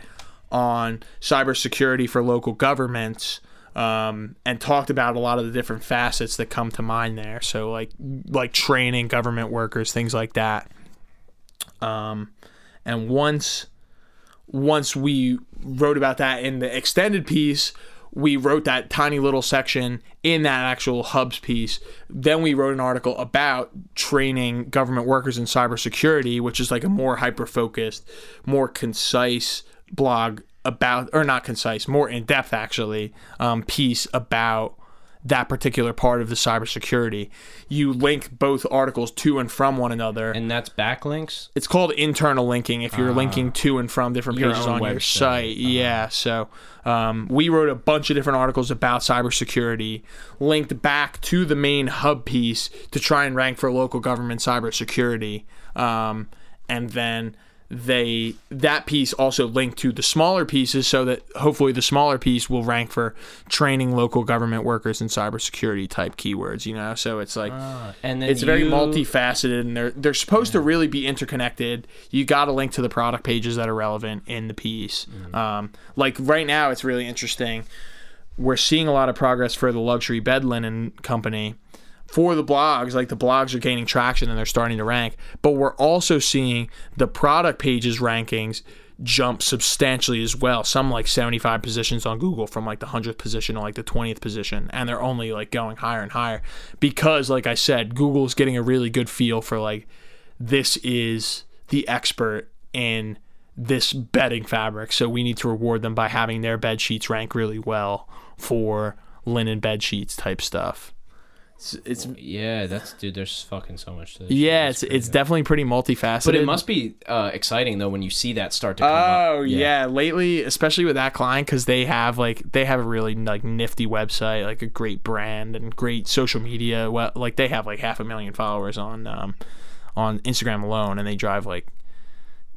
on cybersecurity for local governments um, and talked about a lot of the different facets that come to mind there. So like like training government workers, things like that. Um, and once once we wrote about that in the extended piece, we wrote that tiny little section in that actual hubs piece. Then we wrote an article about training government workers in cybersecurity, which is like a more hyper focused, more concise blog about, or not concise, more in depth actually, um, piece about that particular part of the cybersecurity. You link both articles to and from one another. And that's backlinks. it's called internal linking if you're linking to and from different Your pages on your website. site. Yeah. So um, we wrote a bunch of different articles about cybersecurity, linked back to the main hub piece to try and rank for local government cybersecurity. Um, and then they that piece also linked to the smaller pieces so that hopefully the smaller piece will rank for training local government workers in cybersecurity type keywords you know? So it's like and then it's very multifaceted and they're they're supposed to really be interconnected. You got to link to the product pages that are relevant in the piece. Um, like right now it's really interesting. We're seeing a lot of progress for the luxury bed linen company for the blogs like the blogs are gaining traction and they're starting to rank but we're also seeing the product pages rankings jump substantially as well. Some like 75 positions on google from like the 100th position to like the 20th position and they're only like going higher and higher because like i said google's getting a really good feel for like this is the expert in this bedding fabric. So we need to reward them by having their bed sheets rank really well for linen bed sheets type stuff it's, it's Yeah, that's dude. There's fucking so much to this. yeah, it's it's definitely pretty multifaceted. But it must be uh, exciting though when you see that start to come up. Oh yeah. lately, especially with that client, because they have like they have a really like nifty website, like a great brand and great social media. Well, like they have like half a million followers on um, on Instagram alone, and they drive like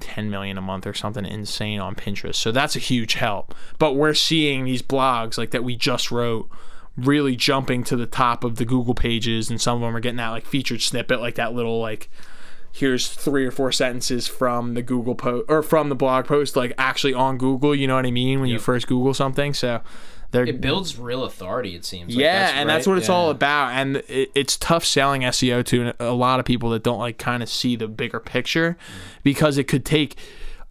10 million a month or something insane on Pinterest. So that's a huge help. But we're seeing these blogs like that we just wrote really jumping to the top of the Google pages and some of them are getting that like featured snippet like that little like here's three or four sentences from the Google post or from the blog post like actually on Google, you know what I mean when you first Google something. So they're It builds real authority. It seems. Like, yeah, and that's what it's yeah. all about. And it, it's tough selling SEO to a lot of people that don't like kind of see the bigger picture, Mm. because it could take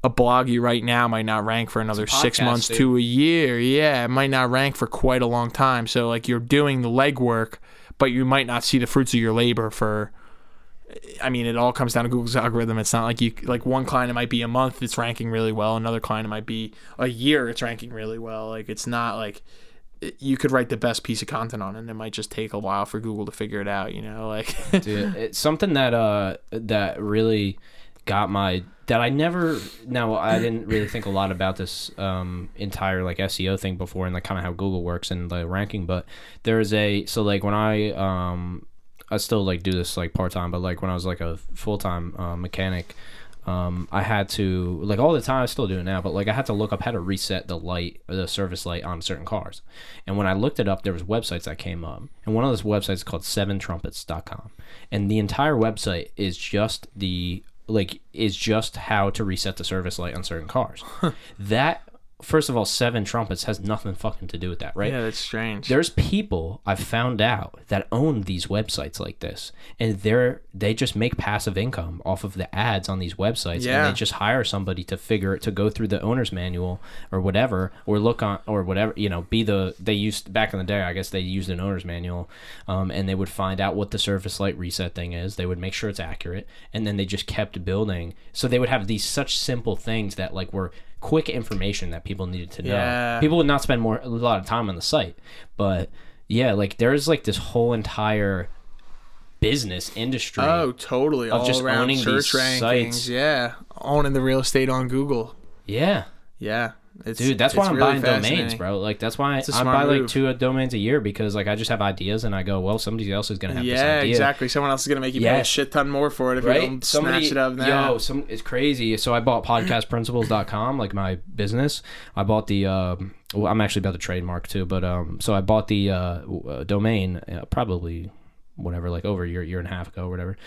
a blog you right now might not rank for another six podcast, months dude. to a year. Yeah, it might not rank for quite a long time. So like you're doing the legwork, but you might not see the fruits of your labor for. I mean, it all comes down to Google's algorithm. It's not like you like one client it might be a month it's ranking really well, another client it might be a year it's ranking really well. Like it's not like you could write the best piece of content on it and it might just take a while for Google to figure it out, you know, like Dude, it's something that uh that really got my that I never now I didn't really think a lot about this um entire like SEO thing before and like kind of how Google works and the ranking but there's a so like when I um I still like do this like part time but like when I was like a full time uh, mechanic um, I had to like all the time. I still do it now, but like I had to look up how to reset the light, the service light on certain cars. And when I looked it up, there was websites that came up, and one of those websites is called SevenTrumpets.com, and the entire website is just the like is just how to reset the service light on certain cars. that first of all, Seven Trumpets has nothing fucking to do with that, right? yeah, that's strange. there's people I've found out that own these websites like this, and they're they just make passive income off of the ads on these websites, Yeah. and they just hire somebody to figure it to go through the owner's manual or whatever, or look on or whatever you know, be the they used back in the day. I guess they used an owner's manual, um, and they would find out what the surface light reset thing is. They would make sure it's accurate, and then they just kept building. So they would have these such simple things that like were quick information that people needed to know Yeah. people would not spend more a lot of time on the site but yeah like there's like this whole entire business industry oh, totally. Of All just around owning search these rankings. sites. Yeah, owning the real estate on Google. yeah Yeah, it's, dude that's why i'm really buying domains bro like that's why I buy like two domains a year because like i just have ideas and i go well somebody else is gonna have this Yeah, exactly. Someone else is gonna make you pay a shit ton more for it if you don't Somebody, snatch it up now. yo, some it's crazy. So I bought podcastprinciples.com, like my business. I bought the. Um, well, I'm actually about to trademark too, but um, so I bought the uh, uh, domain uh, probably whatever, like over a year, year and a half ago, or whatever.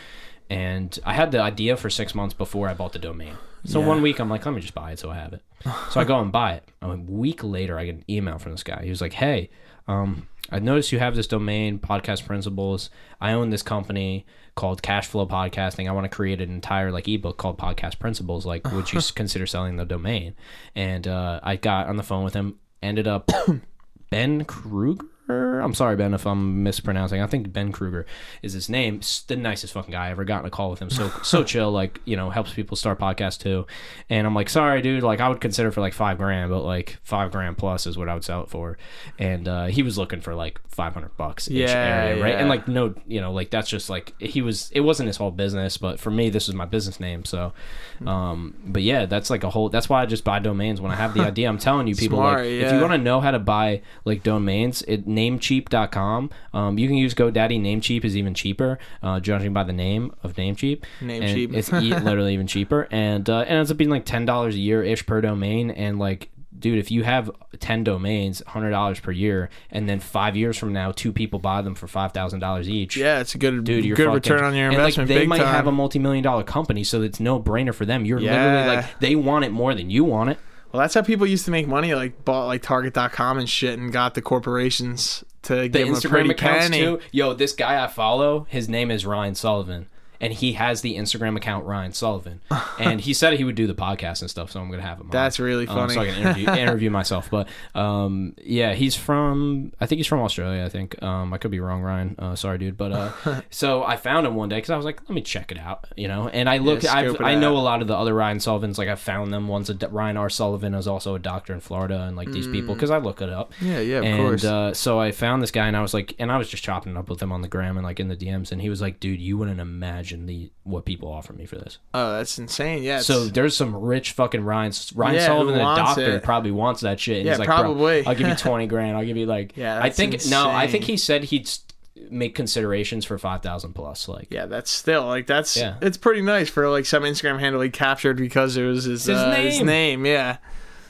And I had the idea for six months before I bought the domain. So Yeah. one week I'm like, let me just buy it, so I have it. So I go and buy it. A week later, I get an email from this guy. He was like, hey. Um, I noticed you have this domain, Podcast Principles. I own this company called Cashflow Podcasting. I want to create an entire like ebook called Podcast Principles. Like, would you consider selling the domain? And uh, I got on the phone with him. Ended up Ben Kruger Kruger. I'm sorry, Ben, if I'm mispronouncing. I think Ben Kruger is his name. S- The nicest fucking guy I ever got in a call with him. So so chill, like you know, helps people start podcasts too. And I'm like, sorry, dude. Like I would consider for like five grand, but like five grand plus is what I would sell it for. And uh, he was looking for like 500 bucks each Yeah, area, right? yeah. And like no, you know, like that's just like he was. It wasn't his whole business, but for me, this was my business name. So, um, but yeah, that's like a whole. That's why I just buy domains when I have the idea. I'm telling you, people, Smart, like if you want to know how to buy like domains, it namecheap.com. Um, you can use GoDaddy. Namecheap is even cheaper, uh, judging by the name of Namecheap. Namecheap. And it's e- literally even cheaper, and uh, it ends up being like ten dollars a year ish per domain, and like. Dude, if you have ten domains, hundred dollars per year, and then five years from now, two people buy them for five thousand dollars each. Yeah, it's a good Dude, you're good fucking- return on your and, investment. Like, they might time. have a multi-million dollar company, so it's no brainer for them. You're Yeah. literally like they want it more than you want it. Well, that's how people used to make money. Like bought like Target.com and shit, and got the corporations to the give them a pretty accounts penny. too. Yo, this guy I follow, his name is Ryan Sullivan, and he has the Instagram account Ryan Sullivan, and he said he would do the podcast and stuff. So I'm gonna have him. on. That's really Um, funny. so I can interview, interview myself. But um, yeah, he's from. I think he's from Australia. I think. Um, I could be wrong, Ryan. Uh, sorry, dude. But uh, so I found him one day because I was like, let me check it out, you know. And I look. Yeah, I know a lot of the other Ryan Sullivans. Like I found them. One's a Ryan R. Sullivan is also a doctor in Florida, and like these people because I look it up. yeah, yeah, Mm. of and course. uh, so I found this guy, and I was like, and I was just chopping it up with him on the gram and like in the DMs, and he was like, dude, you wouldn't imagine the what people offer me for this. oh, that's insane. Yeah. So there's some rich fucking Ryan Ryan Yeah, Sullivan, the doctor, it? probably wants that shit. And Yeah, he's like, "Bro, probably. I'll give you twenty grand. I'll give you like, Yeah, I think no, I think he said he'd make considerations for five thousand plus. Like, yeah, that's still like that's Yeah. it's pretty nice for like some Instagram handle he captured because it was his His uh, his name. name. Yeah,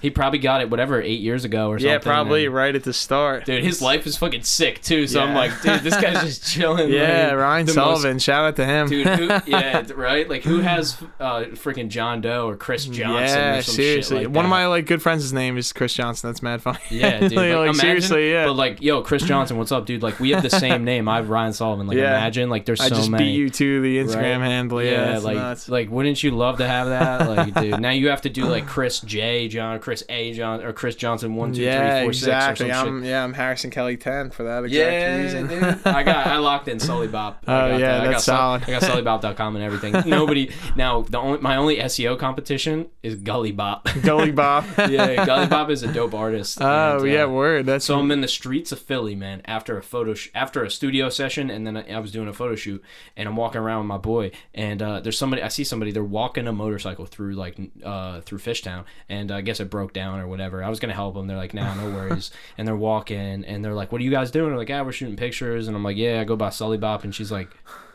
he probably got it whatever eight years ago or something. yeah, probably and- right at the start. Dude, his life is fucking sick too. So I'm like, dude, this guy's just chilling. yeah, like, Ryan the most Sullivan. shout out to him. dude. Who, yeah, right. Like, who has uh, freaking John Doe or Chris Johnson? yeah, or some seriously. Shit like One of my like good friends' name is Chris Johnson. That's mad funny. Yeah, dude. like, Like, like, imagine, seriously, yeah. But like, yo, Chris Johnson, what's up, dude? Like, we have the same name. I have Ryan Sullivan. Like, Yeah. imagine, like, there's I so just many. beat you to the Instagram right? handle. Yeah, Yeah, like, nuts. like, wouldn't you love to have that? Like, dude, now you have to do like Chris J. John, Chris A. John, or Chris Johnson one, two, three, yeah, four, six, exactly. or some shit. I'm yeah, I'm Harrison Kelly ten for that exact Yeah, reason. dude. I got I locked in Sully Bop. I Oh, got yeah, that. I got that's solid. I got SullyBop.com and everything. Nobody now the only my only SEO competition is Gully Bop. Gully Bop. yeah, Gully Bop is a dope artist. Oh and, uh, yeah, word. That's So I'm in the streets of Philly, man. After a photo, sh- after a studio session, and then I I was doing a photo shoot, and I'm walking around with my boy, and uh, there's somebody. I see somebody. They're walking a motorcycle through like uh, through Fishtown, and I guess it broke down or whatever. I was gonna help them. They're like, "Nah, no worries." and they're walking, and they're like, "What are you guys doing?" They're like, "Yeah, we're shooting pictures." And I'm like, "Yeah, I go by Sully Bop," and she's like.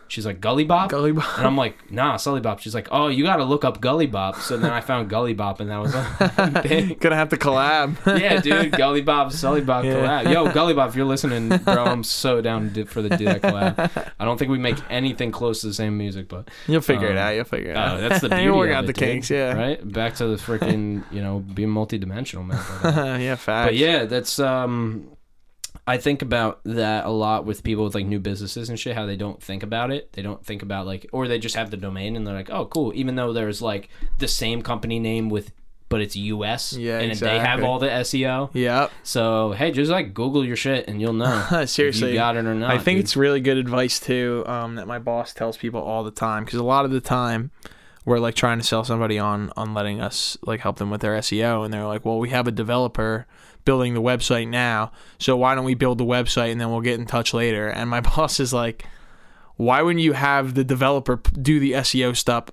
She's like Gully Bop, Gully Bop. and I'm like, nah, Sully Bop. She's like, oh, you got to look up Gully Bop. So then I found Gully Bop, and that was like, big. Gonna have to collab. Yeah, dude, Gully Bop, Sully Bop Yeah. collab. Yo, Gully Bop, if you're listening, bro, I'm so down to for the do that collab. I don't think we make anything close to the same music, but You'll figure it Um, out. You'll figure it oh, out. that's the beauty You'll work out it, the dude, kinks. Yeah. right. Back to the freaking, you know, being multidimensional, man. But, uh, yeah. Facts. but yeah, that's um I think about that a lot with people with like new businesses and shit, how they don't think about it. They don't think about like or they just have the domain and they're like, "Oh, cool." Even though there's like the same company name with but it's US Yeah, and they have all the SEO. Yep. So, hey, just like Google your shit and you'll know if Seriously. you got it or not. I think dude. it's really good advice too um, that my boss tells people all the time because a lot of the time we're like trying to sell somebody on on letting us like help them with their SEO and they're like, well, we have a developer building the website now, so why don't we build the website and then we'll get in touch later? And my boss is like, why wouldn't you have the developer do the SEO stuff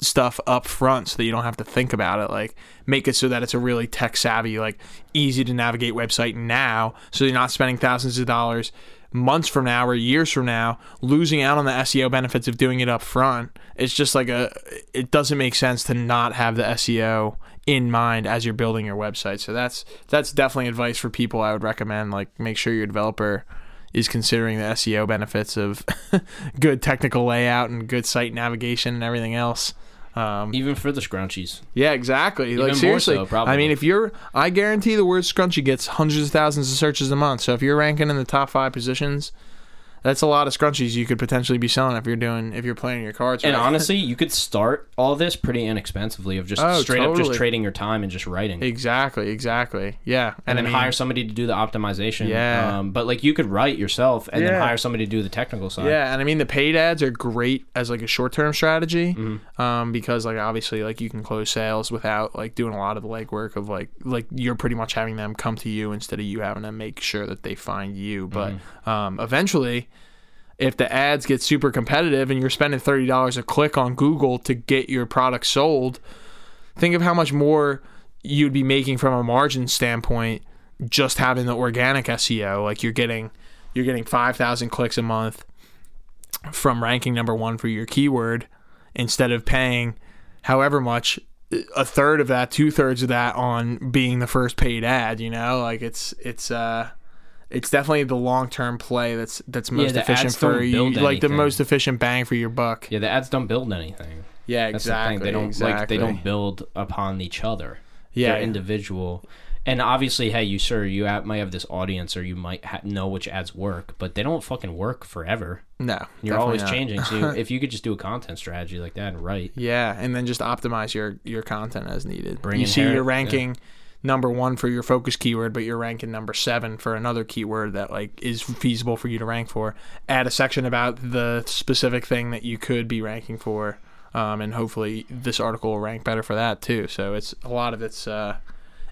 stuff up front so that you don't have to think about it like make it so that it's a really tech savvy like easy to navigate website now so you're not spending thousands of dollars months from now or years from now losing out on the SEO benefits of doing it up front it's just like a it doesn't make sense to not have the SEO in mind as you're building your website so that's that's definitely advice for people I would recommend like make sure your developer is considering the SEO benefits of good technical layout and good site navigation and everything else. Um, even for the scrunchies. yeah, exactly. Even like seriously, so. I mean, if you're, I guarantee the word scrunchy gets hundreds of thousands of searches a month. So if you're ranking in the top five positions, that's a lot of scrunchies you could potentially be selling if you're doing if you're playing your cards. And right. honestly, you could start all this pretty inexpensively of just Oh, straight up just trading your time and just writing. exactly, exactly, yeah, and then I mean, hire somebody to do the optimization. Yeah. Um, but like you could write yourself and then hire somebody to do the technical side. Yeah, and I mean the paid ads are great as like a short term strategy, Mm-hmm. um, because like obviously like you can close sales without like doing a lot of the legwork of like like you're pretty much having them come to you instead of you having to make sure that they find you. But Mm-hmm. um, eventually, if the ads get super competitive and you're spending thirty dollars a click on Google to get your product sold, think of how much more you'd be making from a margin standpoint just having the organic SEO. Like you're getting you're getting five thousand clicks a month from ranking number one for your keyword instead of paying however much a third of that two thirds of that on being the first paid ad you know like it's it's uh it's definitely the long term play that's that's most the efficient for you like the most efficient bang for your buck Yeah, the ads don't build anything. yeah That's exactly the. They don't exactly. like they don't build upon each other. yeah They're individual. And obviously, hey, you sir, you have, might have this audience, or you might ha- know which ads work, but they don't fucking work forever. no You're always not. changing. So you, if you could just do a content strategy like that and write, Yeah, and then just optimize your your content as needed. Bring you see you're ranking number one for your focus keyword, but you're ranking number seven for another keyword that like is feasible for you to rank for. Add a section about the specific thing that you could be ranking for, um, and hopefully this article will rank better for that too. So it's a lot of it's uh,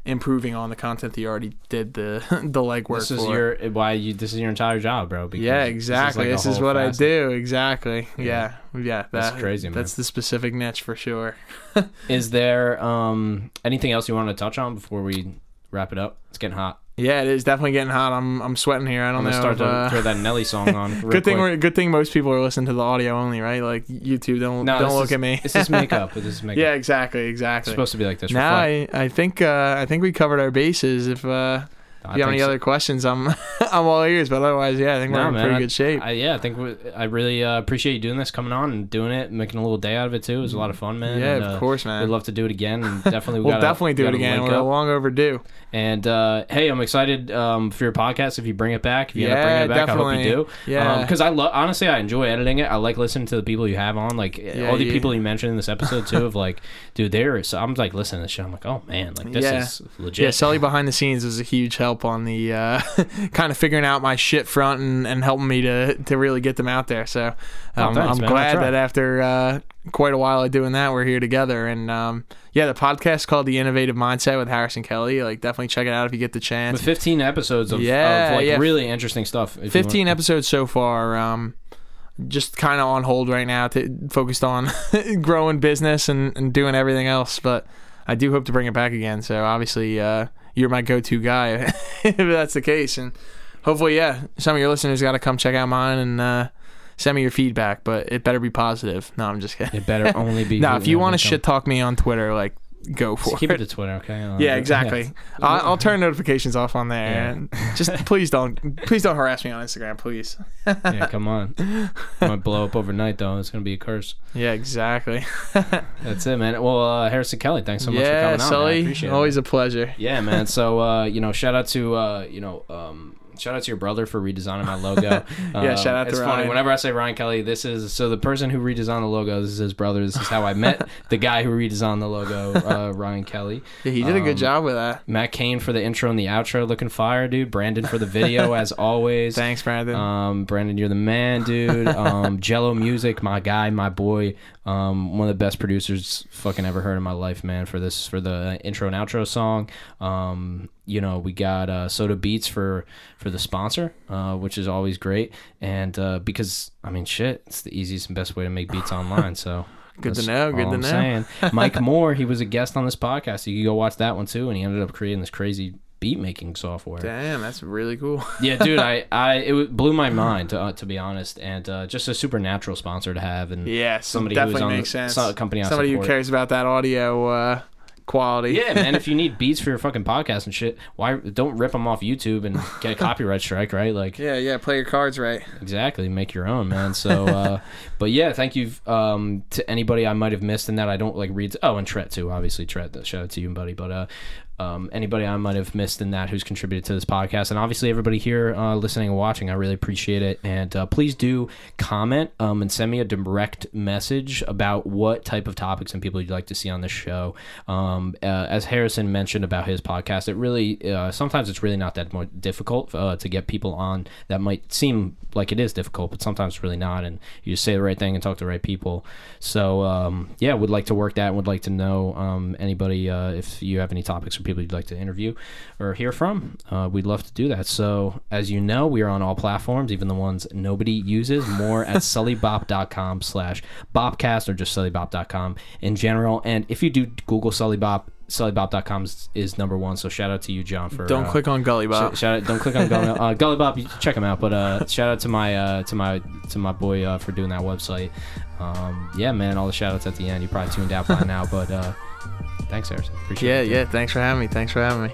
improving on the content that you already did the the legwork this is for. your why you. This is your entire job, bro. because yeah, this is exactly. like This is, what I do. Exactly. Yeah, yeah. That's that- crazy, man. That's the specific niche for sure. Is there um anything else you want to touch on before we wrap it up? It's getting hot. Yeah, it is definitely getting hot. I'm I'm sweating here. I don't I'm know. start if, to uh, throw that Nelly song on. good thing we're good thing most people are listening to the audio only, right? Like YouTube, don't No, don't look is- at me. This is makeup. This is makeup. yeah, exactly, exactly. It's supposed to be like this. Now. I, I think uh, I think we covered our bases. If uh, I you have any so. other questions, I'm I'm all ears. But otherwise, yeah, I think No, we're in man, pretty I- good shape. I, yeah, I think we, I really uh, appreciate you doing this, coming on and doing it, making a little day out of it too. It was a lot of fun, man. yeah, and, of uh, course, man. We'd love to do it again, and definitely we we'll gotta, definitely do it again. We're up. long overdue. And uh, hey, I'm excited um, for your podcast. If you bring it back, if you end up Yeah, bringing it back, I hope you do. Yeah. because I love honestly, I enjoy editing it. I like listening to the people you have on, like Yeah, all the you- people you mentioned in this episode too. Of like, dude, there. So I'm like listening to this shit. I'm like, oh man, like this Yeah. is legit. Yeah, Sully behind the scenes was a huge help on the uh, kind of figuring out my shit front and, and helping me to, to really get them out there. So Oh, um, thanks, I'm man. Glad that after uh, quite a while of doing that, we're here together. And um, yeah, the podcast called The Innovative Mindset with Harrison Kelly. Like, definitely check it out if you get the chance. with 15 episodes of, Yeah, of like yeah. really interesting stuff. 15 episodes so far. Um, just kind of on hold right now, to, focused on growing business and, and doing everything else. But I do hope to bring it back again. So obviously, uh, you're my go-to guy if that's the case. And hopefully, yeah, some of your listeners got to come check out mine and uh, send me your feedback. But it better be positive. No, I'm just kidding. It better only be. No, if you want to shit talk me on Twitter, like go for Just keep it. it to Twitter, okay? Uh, Yeah, exactly. I'll, I'll turn notifications off on there. Yeah. And just please don't, please don't harass me on Instagram, please. yeah, come on. It might blow up overnight though. It's gonna be a curse. Yeah, exactly. That's it, man. Well, uh, Harrison Kelly, thanks so much for yeah, coming on. man. I Sully, appreciate it, always a pleasure. Yeah, man. So uh, you know, shout out to uh, you know, um, shout out to your brother for redesigning my logo. Yeah, Um, shout out to it's funny whenever I say Ryan Kelly. This is so the person who redesigned the logo. This is his brother. This is how I met the guy who redesigned the logo, uh, Ryan Kelly. Yeah, he did a Um, good job with that. Matt Kane for the intro and the outro, looking fire, dude. Brandon for the video, as always. Thanks, Brandon. Um, Brandon, you're the man, dude. Um, Jello Music, my guy, my boy. Um, one of the best producers fucking ever heard in my life, man. For this, for the intro and outro song. Um, you know, we got uh, Soda Beats for for the sponsor, uh, which is always great. And uh, because I mean, shit, it's the easiest and best way to make beats online. So. Good to know, good to I'm know. saying. Mike Moore, he was a guest on this podcast. You can go watch that one too, and he ended up creating this crazy beat making software. Damn, that's really cool. Yeah, dude, I, I it blew my mind to, uh, to be honest, and uh, just a supernatural sponsor to have, and Yeah, somebody definitely who's on makes the, sense. company Somebody who cares about that audio uh, quality. Yeah, man. if you need beats for your fucking podcast and shit, why don't rip them off YouTube and get a copyright strike, right? Like, yeah, yeah. Play your cards right. Exactly. Make your own, man. So, uh, but yeah, thank you um, to anybody I might have missed in that. I don't like read. Oh, and Tret too, obviously. Tret. Shout out to you, buddy. But uh, um, anybody I might have missed in that who's contributed to this podcast, and obviously everybody here uh, listening and watching. I really appreciate it, and uh, please do comment um, and send me a direct message about what type of topics and people you'd like to see on this show. Um, uh, as Harrison mentioned about his podcast, it really uh, sometimes it's really not that more difficult uh, to get people on that might seem like it is difficult, but sometimes it's really not, and you just say the right thing and talk to the right people. So um, yeah, would like to work that. And would like to know um, anybody uh, if you have any topics or people you'd like to interview or hear from, uh, we'd love to do that. So, as you know, we are on all platforms, even the ones nobody uses. More at sullybop.com slash bopcast or just sullybop.com in general. And if you do Google sullybop, sullybop.com is, is number one. So shout out to you, John. For don't uh, click on Gully Bop. Sh- shout out, don't click on Gully, uh, Gully Bop. You check him out. But uh, shout out to my uh, to my to my boy uh, for doing that website. Um, yeah, man. All the shout outs at the end. You probably tuned out by now, but. Uh, Thanks, Harrison. Appreciate yeah, it. Yeah, yeah. Thanks for having me. Thanks for having me.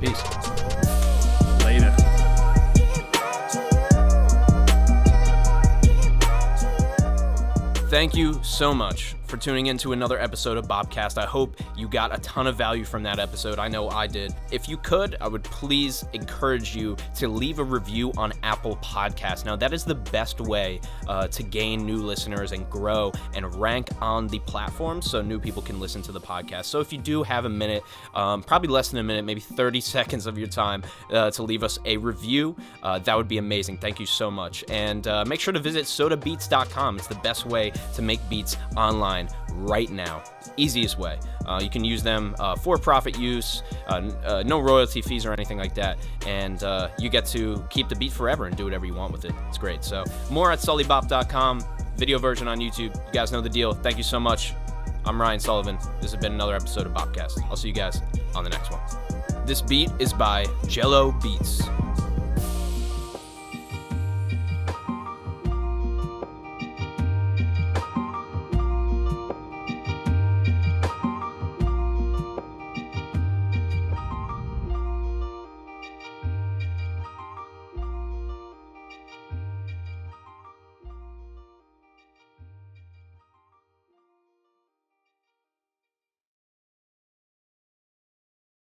Peace. Later. Thank you so much for tuning in to another episode of Bopcast. I hope you got a ton of value from that episode. I know I did. If you could, I would please encourage you to leave a review on Apple Podcasts. Now, that is the best way uh, to gain new listeners and grow and rank on the platform so new people can listen to the podcast. So, if you do have a minute, um, probably less than a minute, maybe 30 seconds of your time uh, to leave us a review, uh, that would be amazing. Thank you so much. And uh, make sure to visit sodabeats.com. It's the best way to make beats online online right now. Easiest way. Uh, you can use them uh, for profit use, uh, uh no royalty fees or anything like that, and uh, you get to keep the beat forever and do whatever you want with it. It's great. So, more at sullybop.com, video version on YouTube. You guys know the deal. Thank you so much. I'm Ryan Sullivan. This has been another episode of Bopcast. I'll see you guys on the next one. This beat is by Jello Beats.